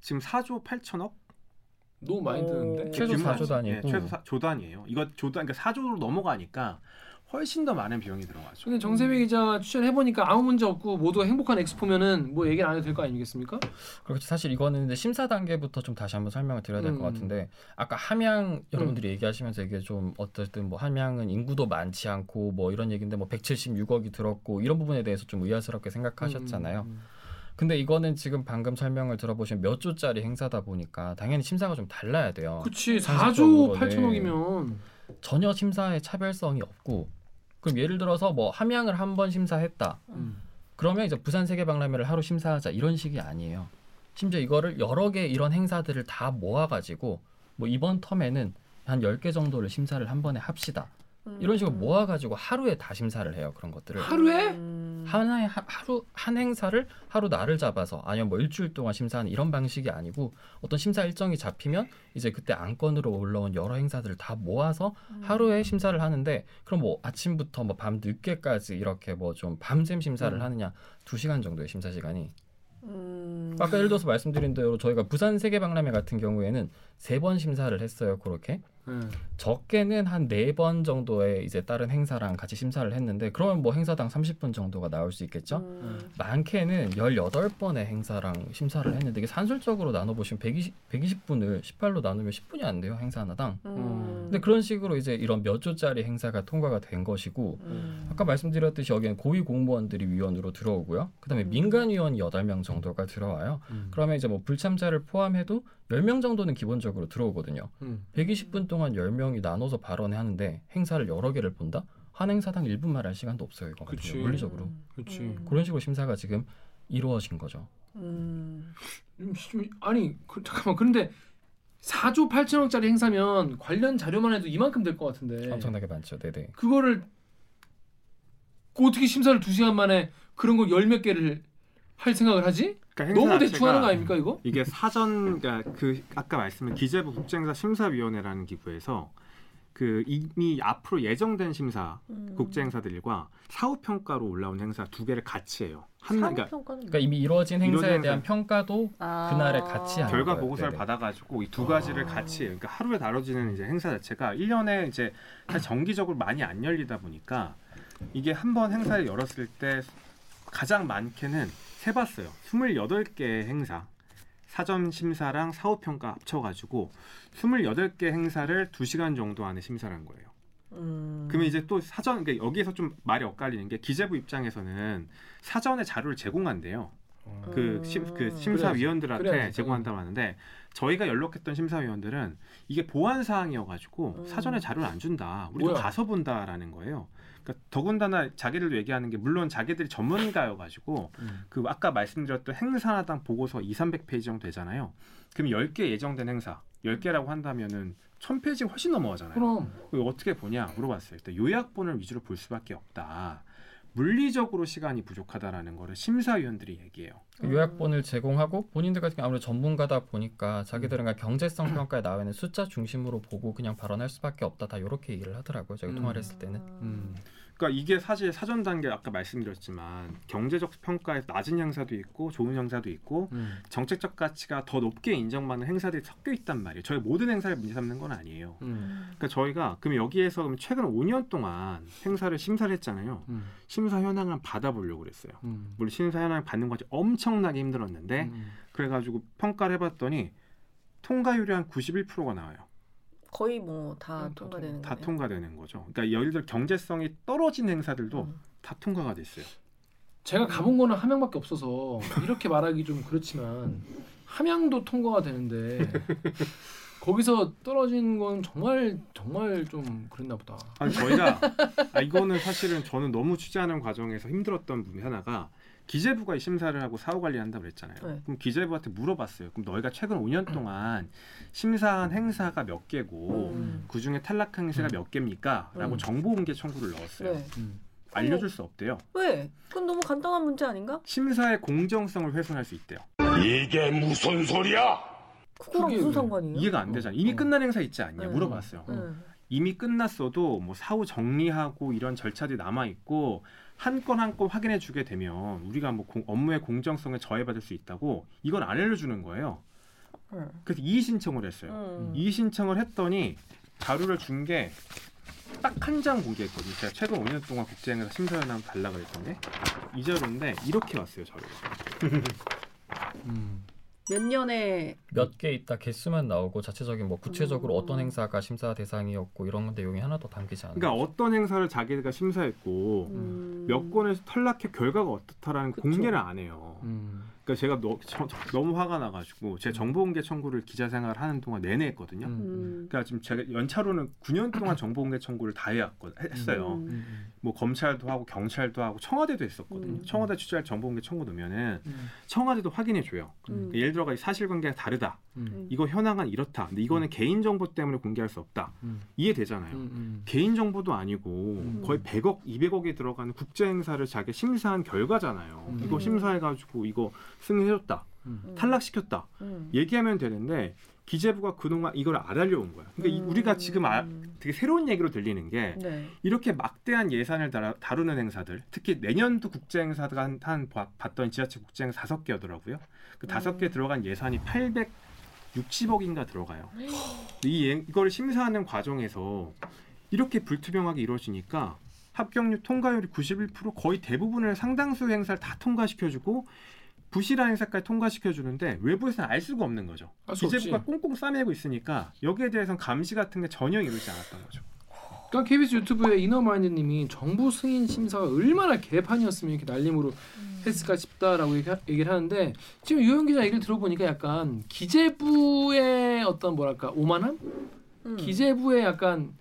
지금 4조 8천억
너무 많이 드는데.
오.
최소
규모가
4조 단위고.
예, 최소 4, 조 단위예요. 이거 조 단, 그러니까 4조로 넘어가니까 훨씬 더 많은 비용이 들어가죠.
근데 정세배 기자 추천해 보니까 아무 문제 없고 모두가 행복한 엑스포면은 뭐 얘기를 안 해도 될 거 아니겠습니까?
그렇죠. 사실 이거는 심사 단계부터 좀 다시 한번 설명을 드려야 될것
음.
같은데 아까 함양 여러분들이 얘기하시면서 이게 좀 어쨌든 뭐 함양은 인구도 많지 않고 뭐 이런 얘기인데 뭐 176억이 들었고 이런 부분에 대해서 좀 의아스럽게 생각하셨잖아요.
음, 음.
근데 이거는 지금 방금 설명을 들어보신 몇 조짜리 행사다 보니까 당연히 심사가 좀 달라야 돼요.
그치 4조
상식적으로, 네.
8천억이면
전혀 심사에 차별성이 없고 그럼 예를 들어서 뭐 함양을 한 번 심사했다.
음.
그러면 이제 부산 세계 박람회를 하루 심사하자 이런 식이 아니에요. 심지어 이거를 여러 개 이런 행사들을 다 모아 가지고 뭐 이번 텀에는 한 10개 정도를 심사를 한 번에 합시다.
음.
이런 식으로 모아가지고 하루에 다 심사를 해요. 그런 것들을.
하루에?
음.
하나의 하, 하루 한 행사를 하루 날을 잡아서 아니면 뭐 일주일 동안 심사하는 이런 방식이 아니고 어떤 심사 일정이 잡히면 이제 그때 안건으로 올라온 여러 행사들을 다 모아서 하루에 심사를 하는데 그럼 뭐 아침부터 뭐 밤 늦게까지 이렇게 뭐 좀 밤샘 심사를
음.
하느냐 두 시간 정도의 심사 시간이
음.
아까 예를 들어서 말씀드린 대로 저희가 부산 세계박람회 같은 경우에는 세 번 심사를 했어요 그렇게
네.
적게는 한 네 번 정도의 이제 다른 행사랑 같이 심사를 했는데 그러면 뭐 행사당 30분 정도가 나올 수 있겠죠
음.
많게는 18번의 행사랑 심사를 했는데 이게 산술적으로 나눠 보시면 120, 120분을 18로 나누면 10분이 안 돼요 행사 하나당
음.
근데 그런 식으로 이제 이런 몇 조짜리 행사가 통과가 된 것이고
음.
아까 말씀드렸듯이 여기는 고위 공무원들이 위원으로 들어오고요 그다음에
음.
민간 위원이 8명 정도가 들어와요
음.
그러면 이제 뭐 불참자를 포함해도 10명 정도는 기본적으로 들어오거든요
음.
120분 동안 10명이 나눠서 발언을 하는데 행사를 여러 개를 본다? 한 행사당 1분 말할 시간도 없어요 이거 같은
그치.
경우 물리적으로
그렇지.
음.
그런 식으로 심사가 지금 이루어진 거죠.
음.
아니 그, 잠깐만 그런데 4조 8천억짜리 행사면 관련 자료만 해도 이만큼 될 것 같은데
엄청나게 많죠. 네네.
그거를 그 어떻게 심사를 2시간 만에 그런 걸열몇 개를 할 생각을 하지?
그러니까
너무 대충 하는 거 아닙니까 이거?
이게 사전 그러니까 그 아까 말씀한 기재부 국제행사 심사위원회라는 기구에서 그 이미 앞으로 예정된 심사
음.
국제행사들과 사후 평가로 올라온 행사 두 개를 같이 해요. 한 날, 그러니까
그러니까 이미 이루어진
이루어진
행사에
행사.
대한 평가도
아.
그날에 같이 하는
결과
거예요.
보고서를
네네.
받아가지고 이 두 가지를
아.
같이 해요. 그러니까 하루에 다뤄지는 이제 행사 자체가 1년에 이제 사실 정기적으로 많이 안 열리다 보니까 이게 한 번 행사를 열었을 때 가장 많게는 세봤어요. 28개 행사 사전 심사랑 사후 평가 합쳐 가지고 28개 행사를 2시간 정도 안에 심사를 한 거예요.
음.
그러면 이제 또 사전 그러니까 여기에서 좀 말이 엇갈리는 게 기재부 입장에서는 사전에 자료를 제공한대요. 그, 심, 그
음.
심사위원들한테
그래야지.
제공한다고 하는데 저희가 연락했던 심사위원들은 이게 보안 사항이어가지고
음.
사전에 자료를 안 준다. 우리도
뭐야?
가서 본다라는 거예요. 그러니까 더군다나 자기들 도 얘기하는 게 물론 자기들이 전문가여 가지고
음.
그 아까 말씀드렸던 행사당 보고서 2, 300페이지 정도 되잖아요. 그럼 10개 예정된 행사 10개라고 한다면은 1000페이지 훨씬 넘어가잖아요.
그럼
어떻게 보냐 물어봤어요. 일단 요약본을 위주로 볼 수밖에 없다. 물리적으로 시간이 부족하다라는 거를 심사위원들이 얘기해요.
그 요약본을 제공하고 본인들 같은 경우 아무래도 전문가다 보니까 자기들은 그냥 경제성 평가에 나와 있는 숫자 중심으로 보고 그냥 발언할 수밖에 없다 다 이렇게 얘기를 하더라고요. 저희
음.
통화를 했을 때는.
음.
그러니까 이게 사실 사전 단계 아까 말씀드렸지만 경제적 평가에 낮은 행사도 있고 좋은 행사도 있고
음.
정책적 가치가 더 높게 인정받는 행사들이 섞여 있단 말이에요. 저희 모든 행사를 문제 삼는 건 아니에요.
음.
그러니까 저희가 그럼 여기에서 그럼 최근 5년 동안 행사를 심사를 했잖아요.
음.
심사 현황을 받아보려고 그랬어요.
음.
물론 심사 현황 받는 것이 엄청나게 힘들었는데
음.
그래가지고 평가를 해봤더니 통과율이 한 91%가 나와요.
거의 뭐다
음, 다
통과되는
다
거네요.
통과되는 거죠. 그러니까 예를 들어 경제성이 떨어진 행사들도
음.
다 통과가 됐어요.
제가 가본 거는 함양밖에 없어서 이렇게 말하기 좀 그렇지만 함양도 통과가 되는데 거기서 떨어진 건 정말 정말 좀 그랬나 보다.
아니 저희가 아, 이거는 사실은 저는 너무 취재하는 과정에서 힘들었던 부분 하나가 기재부가 이 심사를 하고 사후 관리한다고 그랬잖아요.
네.
그럼 기재부한테 물어봤어요. 그럼 너희가 최근 5년 동안 심사한 행사가 몇 개고
음.
그 중에 탈락 행사가
음.
몇 개입니까? 라고
음.
정보 공개 청구를 넣었어요.
네.
음.
알려줄 수 없대요.
왜? 그건 너무 간단한 문제 아닌가?
심사의 공정성을 훼손할 수 있대요.
이게 무슨 소리야?
그거랑 무슨
왜?
상관이에요?
이해가 안 되잖아요. 이미
어.
끝난 행사 있지 않냐
네.
물어봤어요.
음.
이미 끝났어도 뭐 사후 정리하고 이런 절차들이 남아 있고 한 건 한 건 확인해 주게 되면 우리가 뭐 공- 업무의 공정성에 저해받을 수 있다고 이건 안 알려주는 거예요.
음.
그래서 이의 신청을 했어요.
음.
이의 신청을 했더니 자료를 준 게 딱 한 장 공개했거든요. 제가 최근 5년 동안 국제행사 심사위원 달라 그랬던데 이 자료인데 이렇게 왔어요 자료가.
음.
몇 년에
몇 개 있다 개수만 나오고 자체적인 뭐 구체적으로
음.
어떤 행사가 심사 대상이었고 이런 내용이 하나도 담기지 않아요.
그러니까 어떤 행사를 자기가 심사했고
음.
몇 건에서 탈락해 결과가 어떻다라는
그쵸.
공개를 안 해요.
음.
그러니까 제가 너, 저- 저- 너무 화가 나가지고 제 정보공개 청구를 기자 생활 하는 동안 내내 했거든요.
음.
음.
그러니까 지금 제가 연차로는 9년 동안 정보공개 청구를 다 해왔거 했어요.
음.
음.
뭐 검찰도 하고 경찰도 하고 청와대도 했었거든요.
음.
청와대 취재할 정보공개 청구 넣으면은
음.
청와대도 확인해 줘요.
음.
예를 들어가 이 사실관계가 다르다.
음.
이거 현황은 이렇다. 근데 이거는 개인 정보 때문에 공개할 수 없다.
음.
이해되잖아요.
음.
개인 정보도 아니고
음.
거의 100억, 200억이 들어가는 국제 행사를 자기 심사한 결과잖아요.
음.
이거 심사해가지고 이거 승인해줬다,
음.
탈락시켰다
음.
얘기하면 되는데 기재부가 그동안 이걸 안 하려온 거야. 그러니까 이-
음.
우리가 지금 아, 되게 새로운 얘기로 들리는 게
네.
이렇게 막대한 예산을 다루- 다루는 행사들, 특히 내년도 국제 행사가 한, 한 봐- 봤던 지자체 국제 행사 다섯 개더라고요. 그 다섯 개
음.
들어간 예산이 860억인가 들어가요. 이 예- 이걸 심사하는 과정에서 이렇게 불투명하게 이루어지니까 합격률 통과율이 91% 거의 대부분을 상당수 행사를 다 통과시켜주고 부실한 행사까지 통과시켜주는데 외부에서는 알 수가 없는 거죠. 기재부가. 꽁꽁 싸매고 있으니까 여기에 대해서는 감시 같은 게 전혀 이루지 않았던 거죠.
그러니까 KBS 유튜브에 이너마인드님이 정부 승인 심사가 얼마나 개판이었으면 이렇게 날림으로 했을까 싶다라고 얘기, 얘기를 하는데 지금 유영 기자 얘기를 들어보니까 약간 기재부의 어떤 뭐랄까 오만함,
음.
기재부의 약간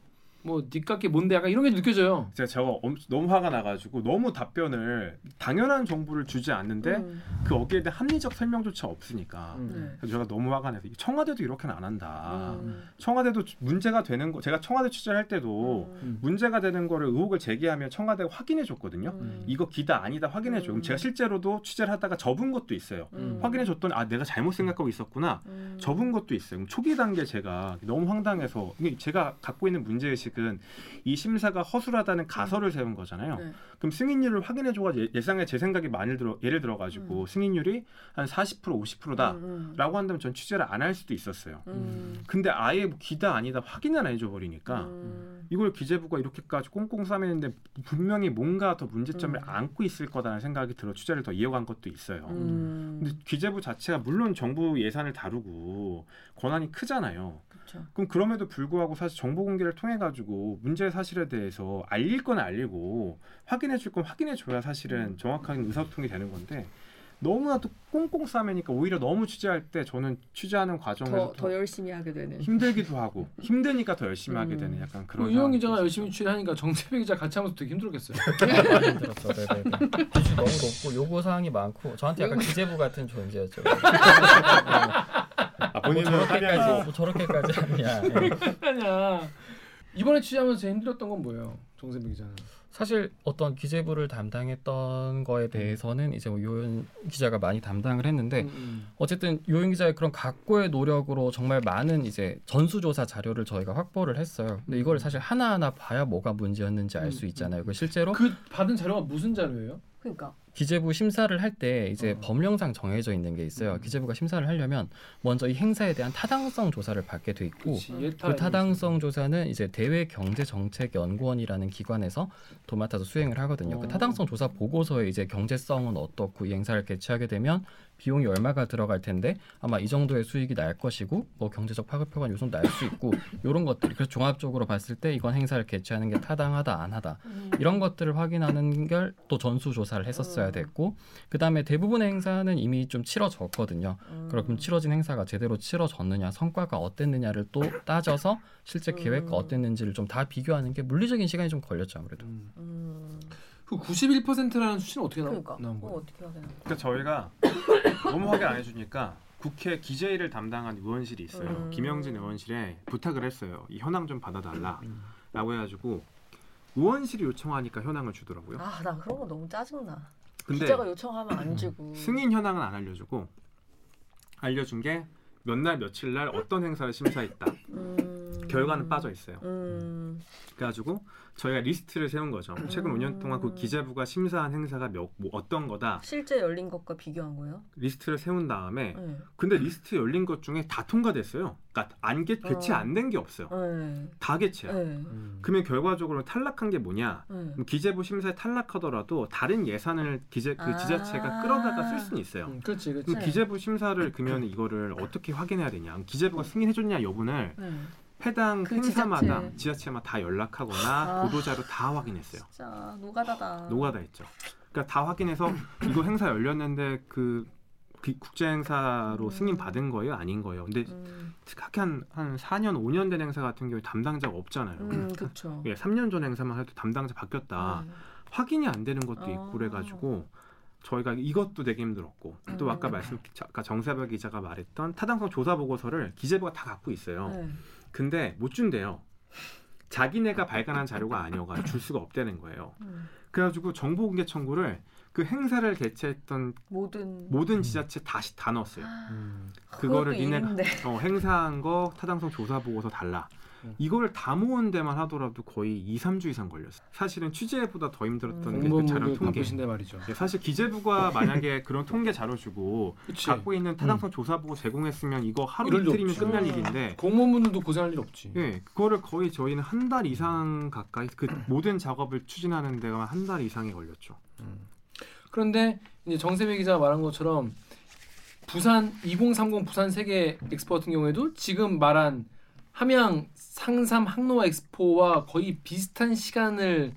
뭐 니깎게 뭔데 약간 이런 게 느껴져요.
제가 저거 엄- 너무 화가 나가지고 너무 답변을 당연한 정보를 주지 않는데
음.
그 어기에 대한 합리적 설명조차 없으니까
음.
네.
그래서 제가 너무 화가 나서 청와대도 이렇게는 안 한다.
음.
청와대도 문제가 되는 거 제가 청와대 취재를 할 때도
음.
문제가 되는 거를 의혹을 제기하면 청와대가 확인해 줬거든요.
음.
이거 기다 아니다 확인해 줘. 그럼
음.
제가 실제로도 취재를 하다가 접은 것도 있어요.
음.
확인해 줬더니 아 내가 잘못 생각하고 있었구나.
음.
접은 것도 있어요. 초기 단계 제가 너무 황당해서 제가 갖고 있는 문제 의식 은 이 심사가 허술하다는 가설을 세운 거잖아요.
네.
그럼 승인율을 확인해 줘가지고 예상에 제 생각이 많이 들어 예를 들어 가지고
음.
승인율이 한 40% 50%다라고
음.
한다면 전 취재를 안 할 수도 있었어요.
음.
근데 아예 뭐 기다 아니다 확인을 안 해줘 버리니까
음.
이걸 기재부가 이렇게까지 꽁꽁 싸매는데 분명히 뭔가 더 문제점을
음.
안고 있을 거다라는 생각이 들어 취재를 더 이어간 것도 있어요.
음.
근데 기재부 자체가 물론 정부 예산을 다루고 권한이 크잖아요.
그쵸.
그럼 그럼에도 불구하고 사실 정보 공개를 통해 가지고 문제 사실에 대해서 알릴 건 알리고 확인해 줄 건 확인해 줘야 사실은
음.
정확한 의사소통이 되는 건데 너무나도 꽁꽁 싸매니까 오히려 너무 취재할 때 저는 취재하는 과정에서
더, 더 열심히 하게 되는.
힘들기도 하고 힘드니까 더 열심히 하게
음.
되는 약간 그런
유영 기자가. 열심히 취재하니까 정세배 기자 같이 하면서 되게 힘들었겠어요.
네네네. 기준 너무 높고 요구 사항이 많고 저한테 약간 기재부 같은 존재였죠.
아,
뭐
본인은
저렇게까지
합의하고
뭐 저렇게까지 하냐. 예.
이번에 취재하면서 제일 힘들었던 건 뭐예요, 정세배 기자는.
사실 어떤 기재부를 담당했던 거에 대해서는 이제 뭐 요현 기자가 많이 담당을 했는데
음, 음.
어쨌든 요현 기자의 그런 각고의 노력으로 정말 많은 이제 전수조사 자료를 저희가 확보를 했어요. 근데 이걸 사실 하나하나 봐야 뭐가 문제였는지 알수
음,
있잖아요. 그 실제로
그 받은 자료가 무슨 자료예요?
그러니까
기재부 심사를 할 때 이제
어.
법령상 정해져 있는 게 있어요.
음.
기재부가 심사를 하려면 먼저 이 행사에 대한 타당성 조사를 받게 돼 있고
그치,
그 타당성 조사는 이제 대외 경제 정책 연구원이라는 기관에서 도맡아서 수행을 하거든요.
어.
그 타당성 조사 보고서에 이제 경제성은 어떻고 이 행사를 개최하게 되면 비용이 얼마가 들어갈 텐데 아마 이 정도의 수익이 날 것이고 뭐 경제적 파급효과 요소도 날수 있고 이런 것들 그래서 종합적으로 봤을 때 이건 행사를 개최하는 게 타당하다 안 하다 이런 것들을 확인하는 걸 또 전수 조사를 했었어야 됐고 그 다음에 대부분의 행사는 이미 좀 치러졌거든요.
음.
그럼 치러진 행사가 제대로 치러졌느냐, 성과가 어땠느냐를 또 따져서 실제
음.
계획과 어땠는지를 좀 다 비교하는 게 물리적인 시간이 좀 걸렸죠 아무래도.
음.
그 91%라는 수치는 어떻게 나,
그러니까
나온
어,
거예요?
어떻게 되나?
그러니까 저희가 너무 확인 안 해주니까 국회 기재일을 담당한 의원실이 있어요.
음.
김영진 의원실에 부탁을 했어요. 이 현황 좀 받아달라라고
음.
해가지고 의원실이 요청하니까 현황을 주더라고요.
아, 나 그런 거 너무 짜증나.
근데
기자가 요청하면 안 주고.
승인 현황은 안 알려주고 알려준 게 몇 날 며칠 날 어떤 행사를 심사했다.
음.
결과는 빠져 있어요.
음.
그래가지고 저희가 리스트를 세운 거죠. 최근
음.
5년 동안 그 기재부가 심사한 행사가 몇, 뭐 어떤 거다.
실제 열린 것과 비교한 거예요?
리스트를 세운 다음에
네.
근데 리스트 열린 것 중에 다 통과됐어요. 그러니까 안 개, 개최
어.
안된 게 없어요.
네.
다 개최야.
네.
음.
그러면 결과적으로 탈락한 게 뭐냐?
네.
기재부 심사에 탈락하더라도 다른 예산을 기재 그
아.
지자체가 끌어다가 쓸 수는 있어요.
음, 그렇지, 그렇지.
그럼
네.
기재부 심사를 그러면 이거를 어떻게 확인해야 되냐? 기재부가 승인해줬냐 여부를
네.
해당
그
행사마다
지자체.
지자체마다 다 연락하거나
아.
보도자료 다 확인했어요.
진짜 노가다다.
노가다 했죠. 그러니까 다 확인해서 이거 행사 열렸는데 그, 그 국제 행사로
음.
승인 받은 거예요, 아닌 거예요. 근데
음,
특히 한한 4년, 5년 된 행사 같은 경우에 담당자가 없잖아요.
음 그렇죠.
예, 3년 전 행사만 해도 담당자 바뀌었다.
음.
확인이 안 되는 것도 있고
아.
그래 가지고 저희가 이것도 되게 힘들었고 또
음.
아까 말씀 아까 정세별 기자가 말했던 타당성 조사 보고서를 기재부가 다 갖고 있어요.
네.
근데 못 준대요. 자기네가 발간한 자료가 아니어가 줄 수가 없다는 거예요.
음.
그래가지고 정보 공개 청구를 그 행사를 개최했던
모든
모든 지자체 다시 다 넣었어요.
음.
그거를 니네가. 어, 행사한 거 타당성 조사 보고서 달라.
음.
이걸 다 모은 데만 하더라도 거의 2, 3주 이상 걸렸어요. 사실은 취재보다 더 힘들었던
음.
게그 자료 통계.
바쁘신데 말이죠.
예, 사실 기재부가 만약에 그런 통계 자료 주고
그치.
갖고 있는 타당성 조사 보고 제공했으면 이거 하루 이틀이면. 끝날
음.
일인데
공무원분들도 고생할 일 없지.
예, 그거를 거의 저희는 한 달 이상 가까이 그 모든 작업을 추진하는 데가 한 달 이상이 걸렸죠.
그런데 이제 정세배 기자가 말한 것처럼 부산 2030 부산 세계 엑스포 같은 경우에도 지금 말한 함양 상삼 항로와 엑스포와 거의 비슷한 시간을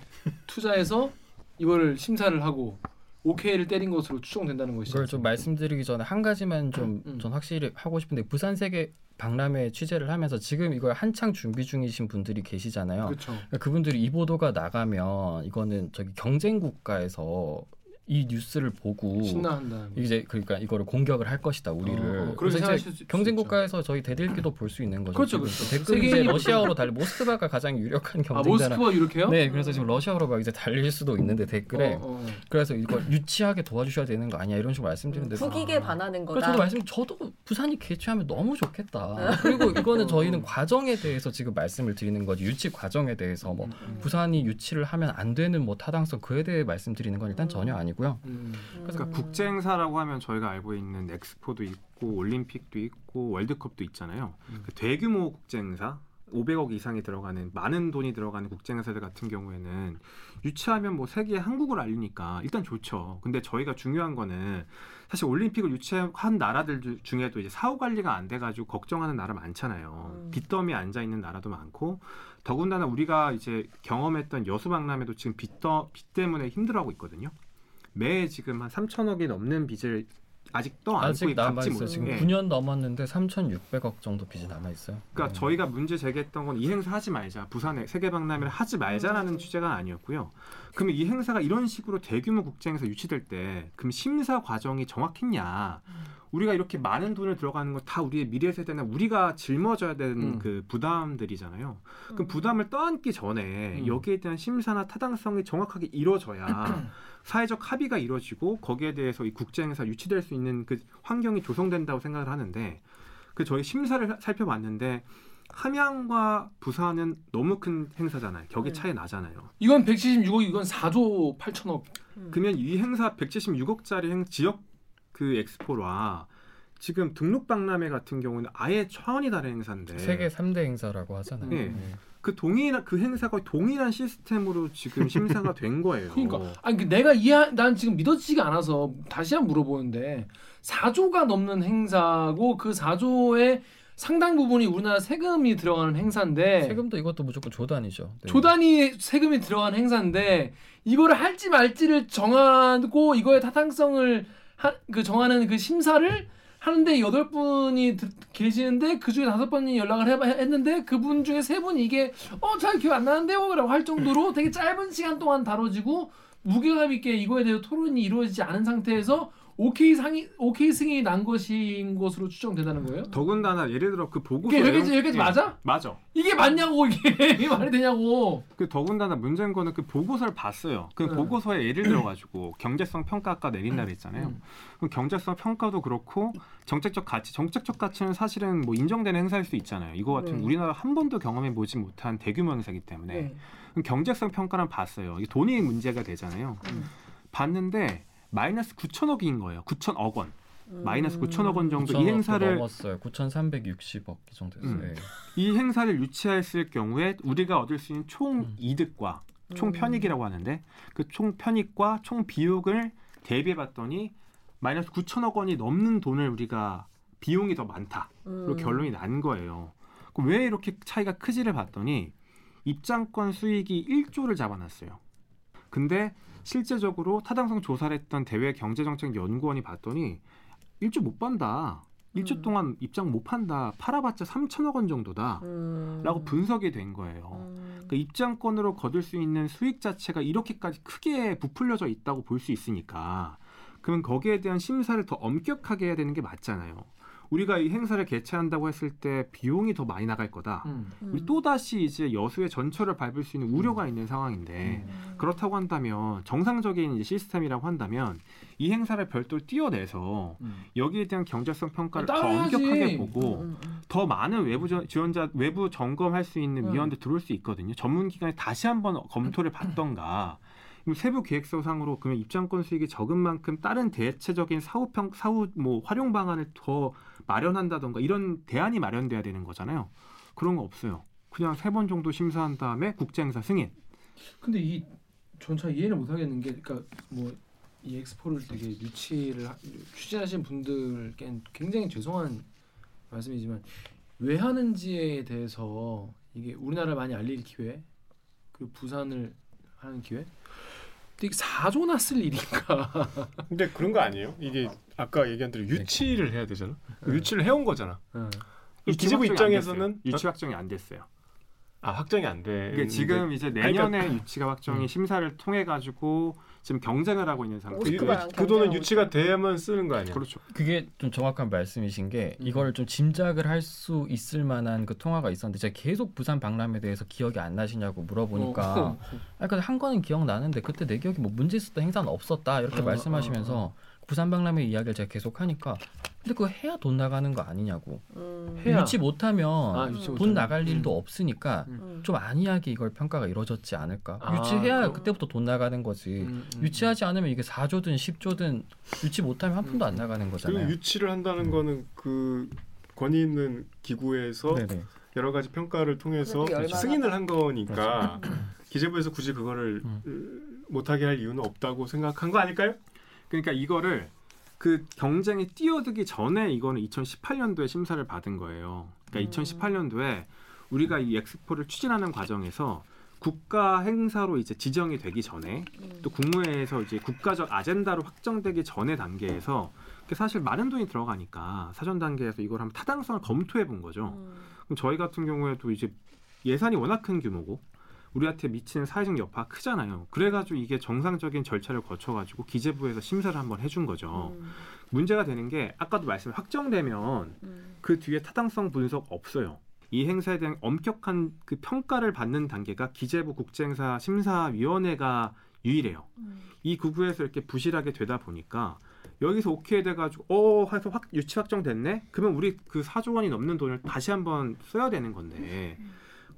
투자해서 이거를 심사를 하고 오케이를 때린 것으로 추정된다는 것이죠.
이걸 좀 말씀드리기 전에 한 가지만 좀
음.
전 확실히 하고 싶은데 부산 세계 박람회 취재를 하면서 지금 이걸 한창 준비 중이신 분들이 계시잖아요.
그렇죠.
그러니까 그분들이 이 보도가 나가면 이거는 저기 경쟁 국가에서 이 뉴스를 보고
신나한다.
이제 그러니까 이거를 공격을 할 것이다 우리를.
어, 어,
그래서 이제
수
경쟁. 국가에서 저희 대들기도 볼 수 있는 거죠.
그렇죠. 그렇죠.
댓글이 이제 러시아어로 달리 모스크바가 가장 유력한
아
경쟁자라.
모스크바 이렇게요?
네, 그래서 지금 러시아어로 막 이제 달릴 수도 있는데 댓글에
어, 어.
그래서 이거 유치하게 도와주셔야 되는 거 아니야 이런 식으로 말씀드리는데
국익에
아.
반하는
그래서
거다.
저도 말씀 저도 부산이 개최하면 너무 좋겠다. 그리고 이거는 저희는 과정에 대해서 지금 말씀을 드리는 거지 유치 과정에 대해서 뭐
음,
부산이 유치를 하면 안 되는 뭐 타당성 그에 대해 말씀드리는 건 일단 전혀 아니고 요.
음.
그러니까 국제 행사라고 하면 저희가 알고 있는 엑스포도 있고 올림픽도 있고 월드컵도 있잖아요.
음.
그 대규모 국제 행사 500억 이상이 들어가는 많은 돈이 들어가는 국제 행사들 같은 경우에는 유치하면 뭐 세계에 한국을 알리니까 일단 좋죠. 근데 저희가 중요한 거는 사실 올림픽을 유치한 나라들 주- 중에도 이제 사후 관리가 안 돼가지고 걱정하는 나라 많잖아요.
음.
빚더미에 앉아 있는 나라도 많고 더군다나 우리가 이제 경험했던 여수박람회도 지금 빚 더 빚 때문에 힘들어하고 있거든요. 매 지금 한 3천억이 넘는 빚을 아직 떠
아직 남아 있어요.
못.
지금
예.
9년 넘었는데 3,600억 정도 빚이 남아 있어요.
그러니까 저희가 문제 제기했던 건 이 행사 하지 말자. 부산에 세계 박람회를 하지 말자라는 취재가 아니었고요. 그러면 이 행사가 이런 식으로 대규모 국제 행사 유치될 때 그럼 심사 과정이 정확했냐? 우리가 이렇게 많은 돈을 들어가는 건 다 우리의 미래 세대나 우리가 짊어져야 되는
음.
그 부담들이잖아요.
음.
그 부담을 떠안기 전에
음.
여기에 대한 심사나 타당성이 정확하게 이루어져야 사회적 합의가 이루어지고 거기에 대해서 이 국제 행사 유치될 수 있는 그 환경이 조성된다고 생각을 하는데 그 저희 심사를 사- 살펴봤는데 함양과 부산은 너무 큰 행사잖아요. 격의
음.
차이 나잖아요.
이건 176억 이건 4조 8천억.
음.
그러면 이 행사 176억짜리 행 지역 그 엑스포와 지금 등록 박람회 같은 경우는 아예 차원이 다른 행사인데
세계 3대 행사라고 하잖아요.
네.
네.
그 동일한 그 행사가 동일한 시스템으로 지금 심사가 된 거예요.
그러니까 아니 그 내가 이해 난 지금 믿어지지가 않아서 다시 한 번 물어보는데 4조가 넘는 행사고 그 4조의 상당 부분이 우리나라 세금이 들어가는 행사인데
세금도 이것도 무조건 조단이죠. 네.
조단위 세금이 들어가는 행사인데 이거를 할지 말지를 정하고 이거의 타당성을 하, 그 정하는 그 심사를 하는데 여덟 분이 드- 계시는데 그 중에 다섯 분이 연락을 해, 했는데 그분 중에 세 분이 이게 어 잘 기억 안 나는데요라고 할 정도로 되게 짧은 시간 동안 다뤄지고 무게감 있게 이거에 대해서 토론이 이루어지지 않은 상태에서 오케이 상이 오케이 승인이 난 것인 것으로 추정된다는 거예요?
더군다나 예를 들어 그 보고서
이게 여기까지- 여기까지
예,
맞아?
맞아.
이게 맞냐고 이게 이게 말이 되냐고.
그 더군다나 문제인 거는 그 보고서를 봤어요. 그
네.
보고서에 예를 들어 가지고 경제성 평가 아까 내린다 그랬잖아요.
음.
그럼 경제성 평가도 그렇고 정책적 가치, 정책적 가치는 사실은 뭐 인정되는 행사일 수 있잖아요. 이거 같은
네.
우리나라 한 번도 경험해 보지 못한 대규모 행사이기 때문에
네.
경제성 평가는 봤어요. 이게 돈이 문제가 되잖아요.
음.
봤는데 마이너스 9천억인 거예요. 9천억 원.
음.
마이너스 9천억 원 정도 이
9천억도
행사를
넘었어요. 9,360억 이 정도 됐어요.
음.
네.
이 행사를 유치했을 경우에 우리가 얻을 수 있는 총
음.
이득과 총
음.
편익이라고 하는데 그 총 편익과 총 비용을 대비해 봤더니 마이너스 9천억 원이 넘는 돈을 우리가 비용이 더 많다. 그리고
음.
결론이 난 거예요. 그럼 왜 이렇게 차이가 크지를 봤더니 입장권 수익이 1조를 잡아놨어요. 근데 실제적으로 타당성 조사를 했던 대외 경제정책 연구원이 봤더니 1조 못 판다. 1조
음.
동안 입장 못 판다. 팔아봤자 3천억 원 정도다.
음.
라고 분석이 된 거예요.
음.
그 입장권으로 거둘 수 있는 수익 자체가 이렇게까지 크게 부풀려져 있다고 볼 수 있으니까 그러면 거기에 대한 심사를 더 엄격하게 해야 되는 게 맞잖아요. 우리가 이 행사를 개최한다고 했을 때 비용이 더 많이 나갈 거다.
음.
우리 또 다시 이제 여수의 전철을 밟을 수 있는 우려가 있는 상황인데
음.
그렇다고 한다면 정상적인 이제 시스템이라고 한다면 이 행사를 별도로 띄어내서
음.
여기에 대한 경제성 평가를 더. 엄격하게 보고
음, 음,
더 많은 외부 저- 지원자 외부 점검할 수 있는
음.
위원들 들어올 수 있거든요. 전문 기관이 다시 한번 검토를 받던가. 세부 계획서상으로 그러면 입장권 수익이 적은 만큼 다른 대체적인 사후 평 사후 뭐 활용 방안을 더 마련한다던가 이런 대안이 마련돼야 되는 거잖아요. 그런 거 없어요. 그냥 세 번 정도 심사한 다음에 국제 행사 승인.
근데 이 전차 이해를 못 하겠는 게 그러니까 뭐 이 엑스포를 되게 유치를 하, 추진하신 분들께는 굉장히 죄송한 말씀이지만 왜 하는지에 대해서 이게 우리나라를 많이 알릴 기회 그리고 부산을 하는 기회 이게 사조나 쓸 일인가
근데 그런 거 아니에요? 이게 아까 얘기한 대로 유치를 해야 되잖아. 유치를 해온 거잖아.
어.
이 기재부 입장에서는.
유치 확정이 안 됐어요.
아 확정이 안 돼.
이게 지금 이제 내년에 유치가 확정이
음.
심사를 통해 가지고 지금 경쟁을 하고 있는
그,
상태.
그,
그
돈은 유치가 돼야만 쓰는 거 아니야?
그렇죠.
그게 좀 정확한 말씀이신 게
음.
이거를 좀 짐작을 할 수 있을 만한 그 통화가 있었는데 제가 계속 부산 박람회에 대해서 기억이 안 나시냐고 물어보니까
어.
아, 근데 한 거는 기억 나는데 그때 내 기억이 뭐 문제 있었던 행사는 없었다 이렇게
어,
말씀하시면서 부산 박람회 이야기를 제가 계속 하니까 근데 그거 해야 돈 나가는 거 아니냐고
음.
해야.
유치 못하면
아, 유치
돈
못하면.
나갈 일도
음.
없으니까
음.
좀 안이하게 이걸 평가가 이루어졌지 않을까
아,
유치해야
그럼.
그때부터 돈 나가는 거지
음, 음,
유치하지 않으면 이게 4조든 10조든 유치 못하면 한 푼도 안 나가는 거잖아요
유치를 한다는 거는 그 권위 있는 기구에서
네네.
여러 가지 평가를 통해서 승인을 한 거니까 기재부에서 굳이 그거를
음.
으, 못하게 할 이유는 없다고 생각한 거 아닐까요?
그러니까 이거를 그 경쟁에 뛰어들기 전에 이거는 2018년도에 심사를 받은 거예요. 그러니까
음.
2018년도에 우리가 이 엑스포를 추진하는 과정에서 국가 행사로 이제 지정이 되기 전에
음.
또 국무회에서 이제 국가적 아젠다로 확정되기 전의 단계에서 그 사실 많은 돈이 들어가니까 사전 단계에서 이걸 한번 타당성을 검토해 본 거죠.
음.
그럼 저희 같은 경우에도 이제 예산이 워낙 큰 규모고 우리한테 미치는 사회적 여파가 크잖아요. 그래가지고 이게 정상적인 절차를 거쳐가지고 기재부에서 심사를 한번 해준 거죠.
음,
문제가 되는 게 아까도 말씀 확정되면
음.
그 뒤에 타당성 분석 없어요. 이 행사에 대한 엄격한 그 평가를 받는 단계가 기재부 국제행사 심사위원회가 유일해요.
음.
이 구구에서 이렇게 부실하게 되다 보니까 여기서 오케이 돼가지고 어 해서 확 유치 확정됐네. 그러면 우리 그 4조 원이 넘는 돈을 다시 한번 써야 되는 건데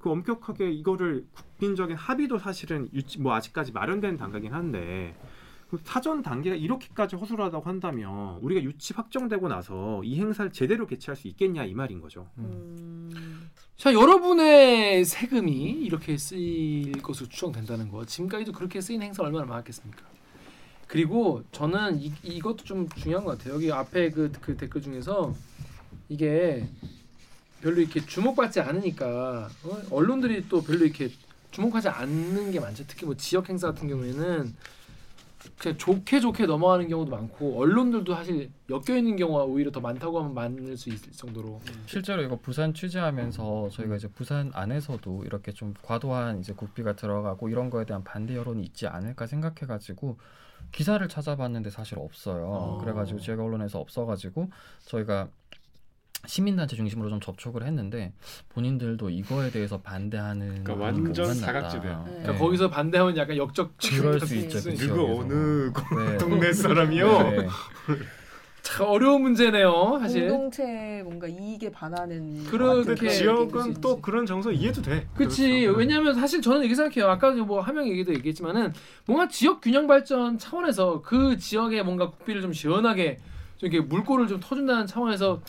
그 엄격하게 이거를 국민적인 합의도 사실은 유치 뭐 아직까지 마련된 단계긴 한데 그 사전 단계가 이렇게까지 허술하다고 한다면 우리가 유치 확정되고 나서 이 행사를 제대로 개최할 수 있겠냐 이 말인 거죠.
음.
자 여러분의 세금이 이렇게 쓰일 것으로 추정된다는 거 지금까지도 그렇게 쓰인 행사 얼마나 많았겠습니까? 그리고 저는 이, 이것도 좀 중요한 것 같아요. 여기 앞에 그, 그 댓글 중에서 이게 별로 이렇게 주목받지 않으니까 어? 언론들이 또 별로 이렇게 주목하지 않는 게 많죠. 특히 뭐 지역 행사 같은 경우에는 그냥 좋게 좋게 넘어가는 경우도 많고 언론들도 사실 엮여 있는 경우가 오히려 더 많다고 하면 많을 수 있을 정도로
실제로 이거 부산 취재하면서 저희가 이제 부산 안에서도 이렇게 좀 과도한 이제 국비가 들어가고 이런 거에 대한 반대 여론이 있지 않을까 생각해가지고 기사를 찾아봤는데 사실 없어요.
어.
그래가지고 지역 언론에서 없어가지고 저희가 시민단체 중심으로 좀 접촉을 했는데 본인들도 이거에 대해서 반대하는
그러니까 완전
만났다.
사각지대.
그러니까
네.
거기서 반대하면 약간 역적
그럴 수 있죠. 수그
있-
누구. 어느
네.
동네 사람이요?
네.
참 어려운 문제네요 사실
공동체 뭔가 이익에 반하는
그렇게
지역은 또. 그런 정서 이해도 돼.
그치
그렇죠.
왜냐하면 사실 저는 이렇게 생각해요 아까 뭐 하명 얘기도 얘기했지만은 뭔가 지역 균형 발전 차원에서 그 지역에 뭔가 국비를 좀 시원하게 좀 이렇게 물꼬를 좀 터준다는 차원에서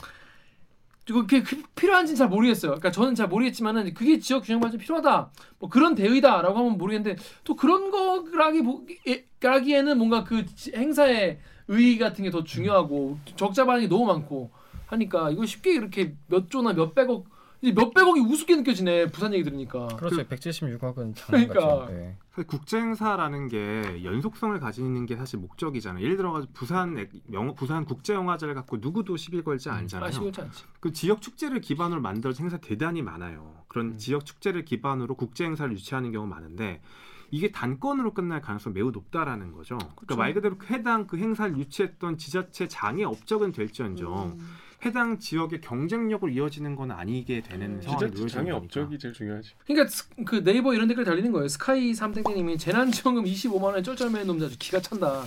그게 그- 필요한지는 잘 모르겠어요. 그러니까 저는 잘 모르겠지만은 그게 지역 균형 발전 필요하다. 뭐 그런 대의다라고 하면 모르겠는데 또 그런 거라기 라기에는 뭔가 그 지- 행사의 의의 같은 게 더 중요하고 적자 반응이 너무 많고 하니까 이거 쉽게 이렇게 몇 조나 몇 백억 이제 몇백억이 우습게 느껴지네 부산 얘기 들으니까.
그렇죠. 176억은 장난
그러니까.
같죠. 네.
사실 국제 행사라는 게 연속성을 가지는 게 사실 목적이잖아요. 예를 들어 가지고 부산 액- 영어 부산 국제 영화제를 갖고 누구도 시비 걸지 않잖아요.
아 시골치 않지.
그 지역 축제를 기반으로 만들어진 행사 대단히 많아요. 그런
음.
지역 축제를 기반으로 국제 행사를 유치하는 경우 많은데 이게 단건으로 끝날 가능성이 매우 높다라는 거죠. 그러니까
그쵸.
말 그대로 해당 그 행사를 유치했던 지자체 장의 업적은 될지언정
음.
해당 지역의 경쟁력으로 이어지는 건 아니게 되는
음.
상황이
지자체
놓여지는
장의
거니까.
업적이 제일 중요하지.
그러니까 스- 그 네이버 이런 댓글 달리는 거예요. 스카이 삼땡땡님이 재난지원금 25만 원에 쩔쩔매는 놈들 아주 기가 찬다.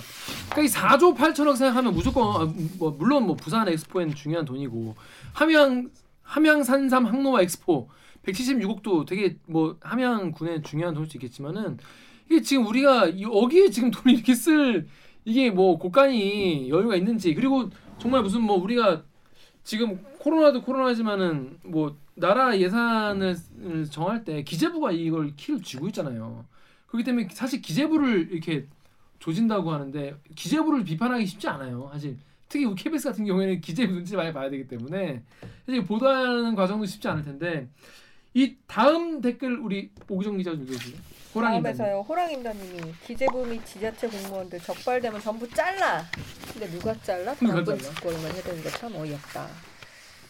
그러니까 이 4조 8천억 생각하면 무조건 아, 뭐 물론 뭐 부산 엑스포에는 중요한 돈이고 함양 함양 산삼 항노화 엑스포 176억도 되게 뭐 함양군에 중요한 돈일 수 있겠지만은 이게 지금 우리가 이- 여기에 지금 돈을 이렇게 쓸 이게 뭐 곳간이 여유가 있는지 그리고 정말 무슨 뭐 우리가 지금 코로나도 코로나지만은 뭐 나라 예산을 정할 때 기재부가 이걸 키를 쥐고 있잖아요. 그렇기 때문에 사실 기재부를 이렇게 조진다고 하는데 기재부를 비판하기 쉽지 않아요. 사실 특히 KBS 같은 경우에는 기재부 눈치 많이 봐야 되기 때문에 사실 보도하는 과정도 쉽지 않을 텐데 이 다음 댓글 우리 오기정 기자 좀 읽어주세요. 호랑이
다음에서요 호랑임다님이 기재부 및 지자체 공무원들 적발되면 전부 잘라. 근데 누가 잘라? 당분? 직권만 해대는 거 참 어이없다.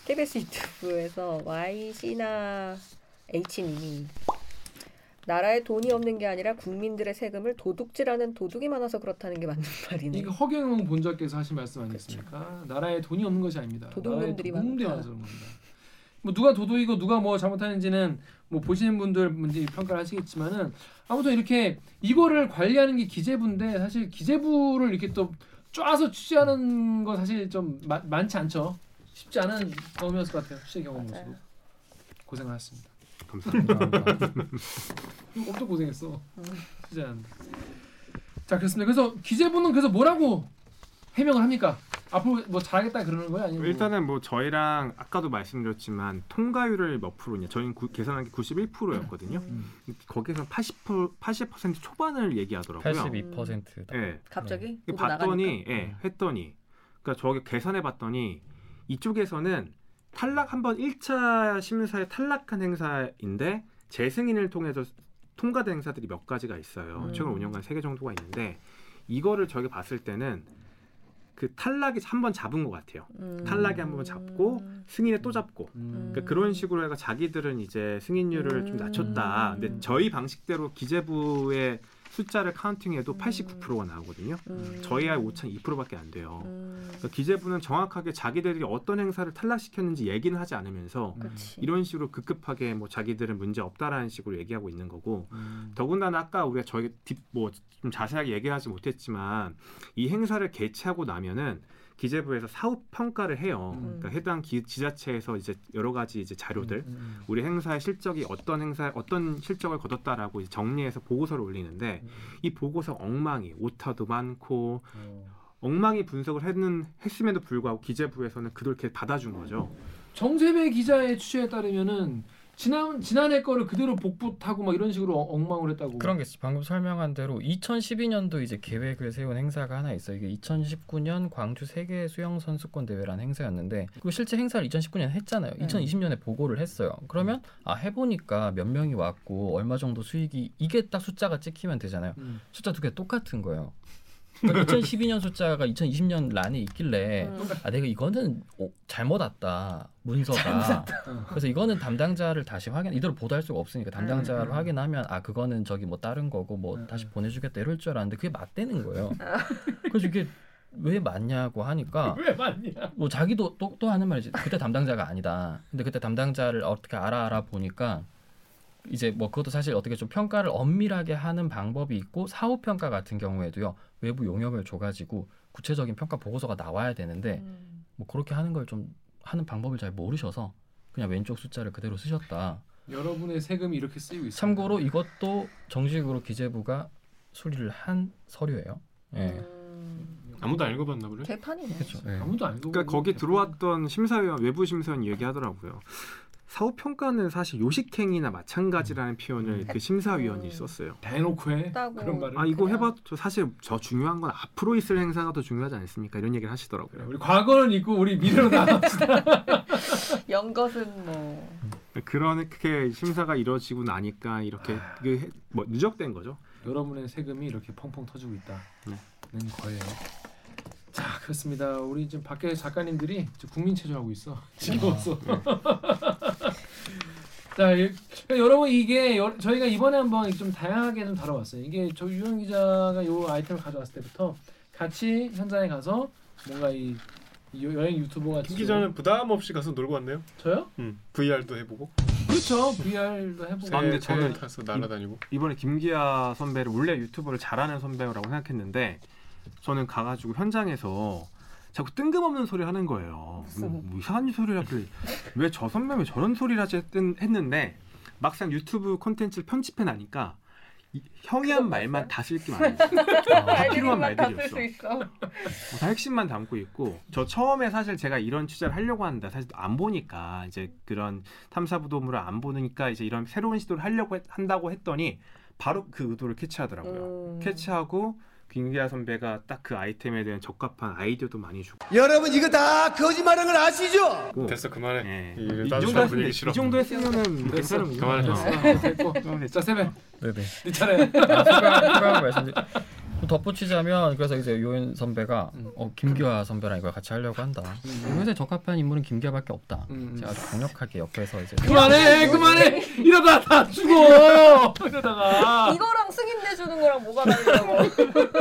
KBS 유튜브에서 YC나 H님이 나라에 돈이 없는 게 아니라 국민들의 세금을 도둑질하는 도둑이 많아서 그렇다는 게 맞는 말이네.
이거 허경영 본자께서 하신 말씀 아니겠습니까? 나라에 돈이 없는 것이 아닙니다.
도둑놈들이.
많아서 그런 겁니다. 뭐 누가 도둑이고 누가 뭐 잘못하는지는 뭐 보시는 분들 문제 평가를 하시겠지만은 아무튼 이렇게 이거를 관리하는 게 기재부인데 사실 기재부를 이렇게 또 쫙서 취재하는 거 사실 좀 마, 많지 않죠. 쉽지 않은 경험이었을 것 같아요. 취재 경험으로서
맞아요.
고생하셨습니다.
감사합니다.
엄청 고생했어.
음.
취재하는데. 자 그렇습니다. 그래서 기재부는 그래서 뭐라고 해명을 합니까? 앞으로 뭐 잘하겠다 그러는 거예요? 아니면 뭐-
일단은 뭐 저희랑 아까도 말씀드렸지만 통과율을 몇 프로냐? 저희는 구- 계산한 게 91%였거든요.
음.
거기서 80% 80% 초반을 얘기하더라고요.
82%다.
예.
갑자기
그
보고
봤더니. 예, 했더니 그러니까 저기 계산해 봤더니 이쪽에서는 탈락 한번 1차 심사에 탈락한 행사인데 재승인을 통해서 통과된 행사들이 몇 가지가 있어요.
음.
최근 5년간 세개 정도가 있는데 이거를 저희가 봤을 때는 그 탈락이 한 번 잡은 것 같아요.
음.
탈락이 한 번 잡고 승인에 또 잡고
음.
그러니까 그런 식으로 해서 자기들은 이제 승인율을 좀
음.
낮췄다. 근데 저희 방식대로 기재부의 숫자를 카운팅해도
음.
89%가 나오거든요.
음.
저희 아이 5,002%밖에 안 돼요.
음.
그러니까 기재부는 정확하게 자기들이 어떤 행사를 탈락시켰는지 얘기는 하지 않으면서
그치.
이런 식으로 급급하게 뭐 자기들은 문제 없다라는 식으로 얘기하고 있는 거고
음.
더군다나 아까 우리가 저희 딥뭐좀 자세하게 얘기하지 못했지만 이 행사를 개최하고 나면은 기재부에서 사후 평가를 해요.
음.
그러니까 해당 기, 지자체에서 이제 여러 가지 이제 자료들
음.
우리 행사의 실적이 어떤 행사 어떤 실적을 거뒀다라고 정리해서 보고서를 올리는데
음.
이 보고서 엉망이 오타도 많고
어.
엉망이 분석을 했는 했음에도 불구하고 기재부에서는 그걸 이렇게 받아준 거죠.
정세배 기자의 취재에 따르면은 지난 지난해 거를 그대로 복붙하고 막 이런 식으로 엉- 엉망을 했다고.
그런 게 있어. 방금 설명한 대로 2012년도 이제 계획을 세운 행사가 하나 있어요. 이게 2019년 광주 세계 수영 선수권 대회라는 행사였는데 그 실제 행사를 2019년 했잖아요.
네.
2020년에 보고를 했어요. 그러면 아 해보니까 몇 명이 왔고 얼마 정도 수익이 이게 딱 숫자가 찍히면 되잖아요.
음.
숫자 두 개 똑같은 거예요. 그러니까 2012년 숫자가 2020년 란에 있길래
음.
아 내가 이거는 오, 잘못 왔다 문서가
어.
그래서 이거는 담당자를 다시 확인 이대로 보도할 수가 없으니까 담당자를
음.
확인하면 아 그거는 저기 뭐 다른 거고 뭐
음,
다시
음.
보내주겠다 이럴 줄 알았는데 그게 맞대는 거예요. 그래서 이게 왜 맞냐고 하니까
왜 맞냐?
뭐 자기도 또, 또 하는 말이지 그때 담당자가 아니다. 근데 그때 담당자를 어떻게 알아 알아 보니까 이제 뭐 그것도 사실 어떻게 좀 평가를 엄밀하게 하는 방법이 있고 사후 평가 같은 경우에도요 외부 용역을 줘가지고 구체적인 평가 보고서가 나와야 되는데
음.
뭐 그렇게 하는 걸 좀 하는 방법을 잘 모르셔서 그냥 왼쪽 숫자를 그대로 쓰셨다.
여러분의 세금이 이렇게 쓰이고 있어요.
참고로 이것도 정식으로 기재부가 수리를 한 서류예요. 예.
음.
아무도 안 읽어봤나 보네.
개판이네.
그렇죠. 예.
아무도 안 읽어.
그러니까 거기 들어왔던 심사위원 외부 심사위원 얘기하더라고요. 사후 평가는 사실 요식행위나 마찬가지라는 표현을 그 심사위원이
음.
썼어요.
대놓고 해. 그런 말을.
아 이거. 해봐도 사실 저 중요한 건 앞으로 있을 행사가 더 중요하지 않습니까? 이런 얘기를 하시더라고요.
우리 과거는 있고 우리 미래로 나갑시다.
연것은 뭐
그렇게 심사가 이루어지고 나니까 이렇게 그 해- 뭐 누적된 거죠.
여러분의 세금이 이렇게 펑펑 터지고 있다는
네.
거예요. 자 그렇습니다. 우리 지금 밖에 작가님들이 지금 국민 체조하고 있어. 즐거워서. 자 예, 여러분 이게 여, 저희가 이번에 한번 좀 다양하게 좀 다뤄봤어요. 이게 저 유영 기자가 요 아이템을 가져왔을 때부터 같이 현장에 가서 뭔가 이, 이 여- 여행 유튜버가
김 기자는 부담 없이 가서 놀고 왔네요.
저요?
음, VR도 해보고,
그렇죠. VR도 해보고.
아, 근데
새-
저는
새 타서 날아다니고.
이번에 김기아 선배를 원래 유튜브를 잘하는 선배라고 생각했는데 저는 가가지고 현장에서 자꾸 뜬금없는 소리 하는 거예요. 뭐, 뭐 이상한 소리를 하길래 왜 저 선배는 왜 저런 소리를 하지 했- 했는데 막상 유튜브 콘텐츠를 편집해 나니까 이- 형이 한 말만 다 쓸게 많아요. 다 필요한 말들이었어. 뭐다 핵심만 담고 있고 저 처음에 사실 제가 이런 취재를 하려고 하는데 사실 안 보니까 이제 그런 탐사부도물을 안 보니까 이제 이런 새로운 시도를 하려고 했- 한다고 했더니 바로 그 의도를 캐치하더라고요.
음.
캐치하고 김기아 선배가 딱 그 아이템에 대한 적합한 아이디어도 많이 주고
여러분 이거 다 거짓말한 걸 아시죠?
됐어 그만해.
예.
이
이, 정도 했으면. 이 정도 했으면은 괜찮은
그만해.
됐어. 됐고. 자 세배
네네.
네 차례.
추가 말씀드리. 또 덧붙이자면 그래서 이제 요인 선배가
음.
어, 김기화 선배랑 이걸 같이 하려고 한다.
음.
회사에 적합한 인물은 김기화밖에 없다.
음, 음.
제가 아주 강력하게 옆에서 이제
그만해 그만해 이러다 다 죽어 이러다가
이거랑 승인 내주는 거랑 뭐가 다르냐고.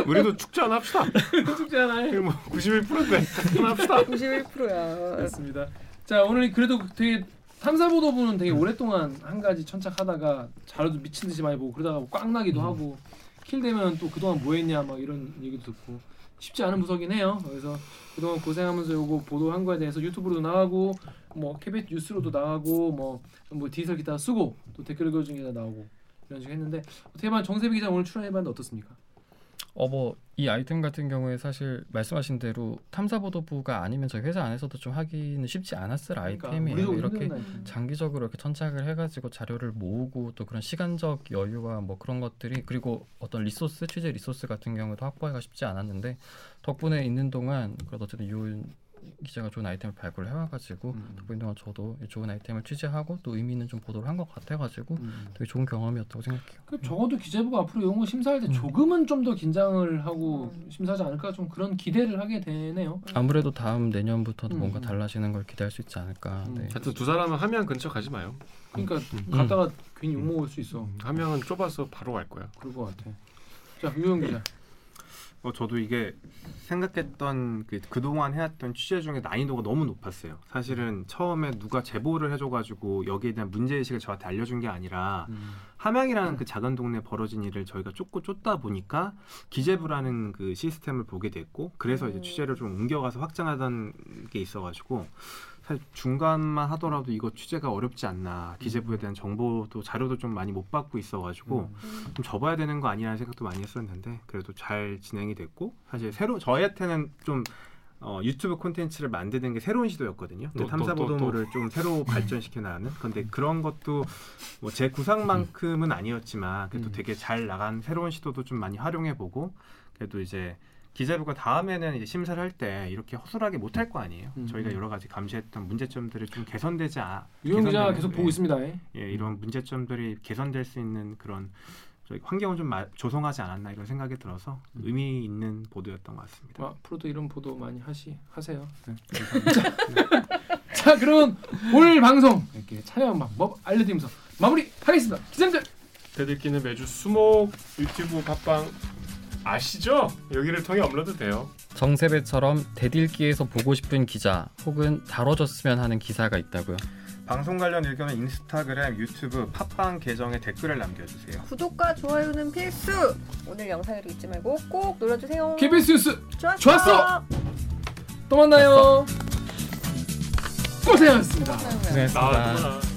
우리도 축제 하나 합시다.
죽지 않아요
이거 뭐 91%인데 하나 합시다.
91%야.
그렇습니다 자 오늘 그래도 되게 탐사보도부는 되게 오랫동안 한 가지 천착하다가 자료도 미친 듯이 많이 보고 그러다가 꽉 나기도 하고 킬 되면 또 그동안 뭐 했냐 막 이런 얘기도 듣고 쉽지 않은 부서긴 해요 그래서 그동안 고생하면서 요거 보도한 거에 대해서 유튜브로도 나가고 뭐 KBS 뉴스로도 나가고 뭐, 뭐 디지털 기사 쓰고 또 댓글 읽어주는 기사 나오고 이런 식으로 했는데 어떻게 보면 정새배 기자 오늘 출연해봤는데 어떻습니까?
어 뭐 이 아이템 같은 경우에 사실 말씀하신 대로 탐사보도부가 아니면 저희 회사 안에서도 좀 하기는 쉽지 않았을 아이템이에요.
우리도
이렇게. 장기적으로 이렇게 천착을 해가지고 자료를 모으고 또 그런 시간적 여유와 뭐 그런 것들이 그리고 어떤 리소스 취재 리소스 같은 경우도 확보하기가 쉽지 않았는데 덕분에 있는 동안 그래도 어쨌든 요인 기자가 좋은 아이템을 발굴을 해와가지고
음.
덕분에 동안 저도 좋은 아이템을 취재하고 또 의미 있는 좀 보도를 한 것 같아가지고
음.
되게 좋은 경험이었다고 생각해요.
그 적어도 기재부가 앞으로 이런 거 심사할 때
음.
조금은 좀 더 긴장을 하고 심사하지 않을까 좀 그런 기대를 하게 되네요.
아무래도 다음 내년부터도
음,
뭔가
음.
달라지는 걸 기대할 수 있지 않을까.
음.
네.
하여튼 두 사람은 함양 근처 가지 마요.
그러니까
음.
갔다가 괜히 욕 먹을 수 있어.
함양은 좁아서 바로 갈 거야.
그럴 것 같아. 자 유영 기자.
어, 저도 이게 생각했던 그 그동안 해왔던 취재 중에 난이도가 너무 높았어요. 사실은 처음에 누가 제보를 해줘가지고 여기에 대한 문제의식을 저한테 알려준 게 아니라 함양이라는 그 작은 동네에 벌어진 일을 저희가 쫓고 쫓다 보니까 기재부라는 그 시스템을 보게 됐고 그래서 이제
음.
취재를 좀 옮겨가서 확장하던 게 있어가지고 사실 중간만 하더라도 이거 취재가 어렵지 않나 기재부에 대한 정보도 자료도 좀 많이 못 받고 있어가지고 좀 접어야 되는 거 아니라는 생각도 많이 했었는데 그래도 잘 진행이 됐고 사실 새로 저희한테는 좀 어, 유튜브 콘텐츠를 만드는 게 새로운 시도였거든요.
또, 또,
탐사보도물을 좀 새로 발전시켜 나가는. 근데 그런 것도 뭐 제 구상만큼은 아니었지만 그래도
음.
되게 잘 나간 새로운 시도도 좀 많이 활용해 보고 그래도 이제 기재부가 다음에는 이제 심사를 할 때 이렇게 허술하게 못 할 거 아니에요.
음.
저희가 여러 가지 감시했던 문제점들이 좀 개선되지 않.
유영 기자
개선되는,
계속
예.
보고 있습니다.
예, 이런 문제점들이 개선될 수 있는 그런 저희 환경을 좀 마- 조성하지 않았나 이런 생각이 들어서
음.
의미 있는 보도였던 것 같습니다.
아, 앞으로도 이런 보도 많이 하시 하세요. 네. 자, 그럼 오늘 방송 이렇게 촬영 방법 알려드리면서 마무리하겠습니다. 기자님들
대들기는 매주 수목 유튜브 팟빵 아시죠? 여기를 통해 업로드 돼요.
정세배처럼 대들기에서 보고 싶은 기자 혹은 다뤄졌으면 하는 기사가 있다고요.
방송 관련 의견은 인스타그램, 유튜브, 팟빵 계정에 댓글을 남겨주세요.
구독과 좋아요는 필수. 오늘 영상을 잊지 말고 꼭 눌러주세요.
KBS 뉴스
좋았어.
좋았어! 또 만나요. 고생하셨습니다.
고생했습니다.
나왔구나.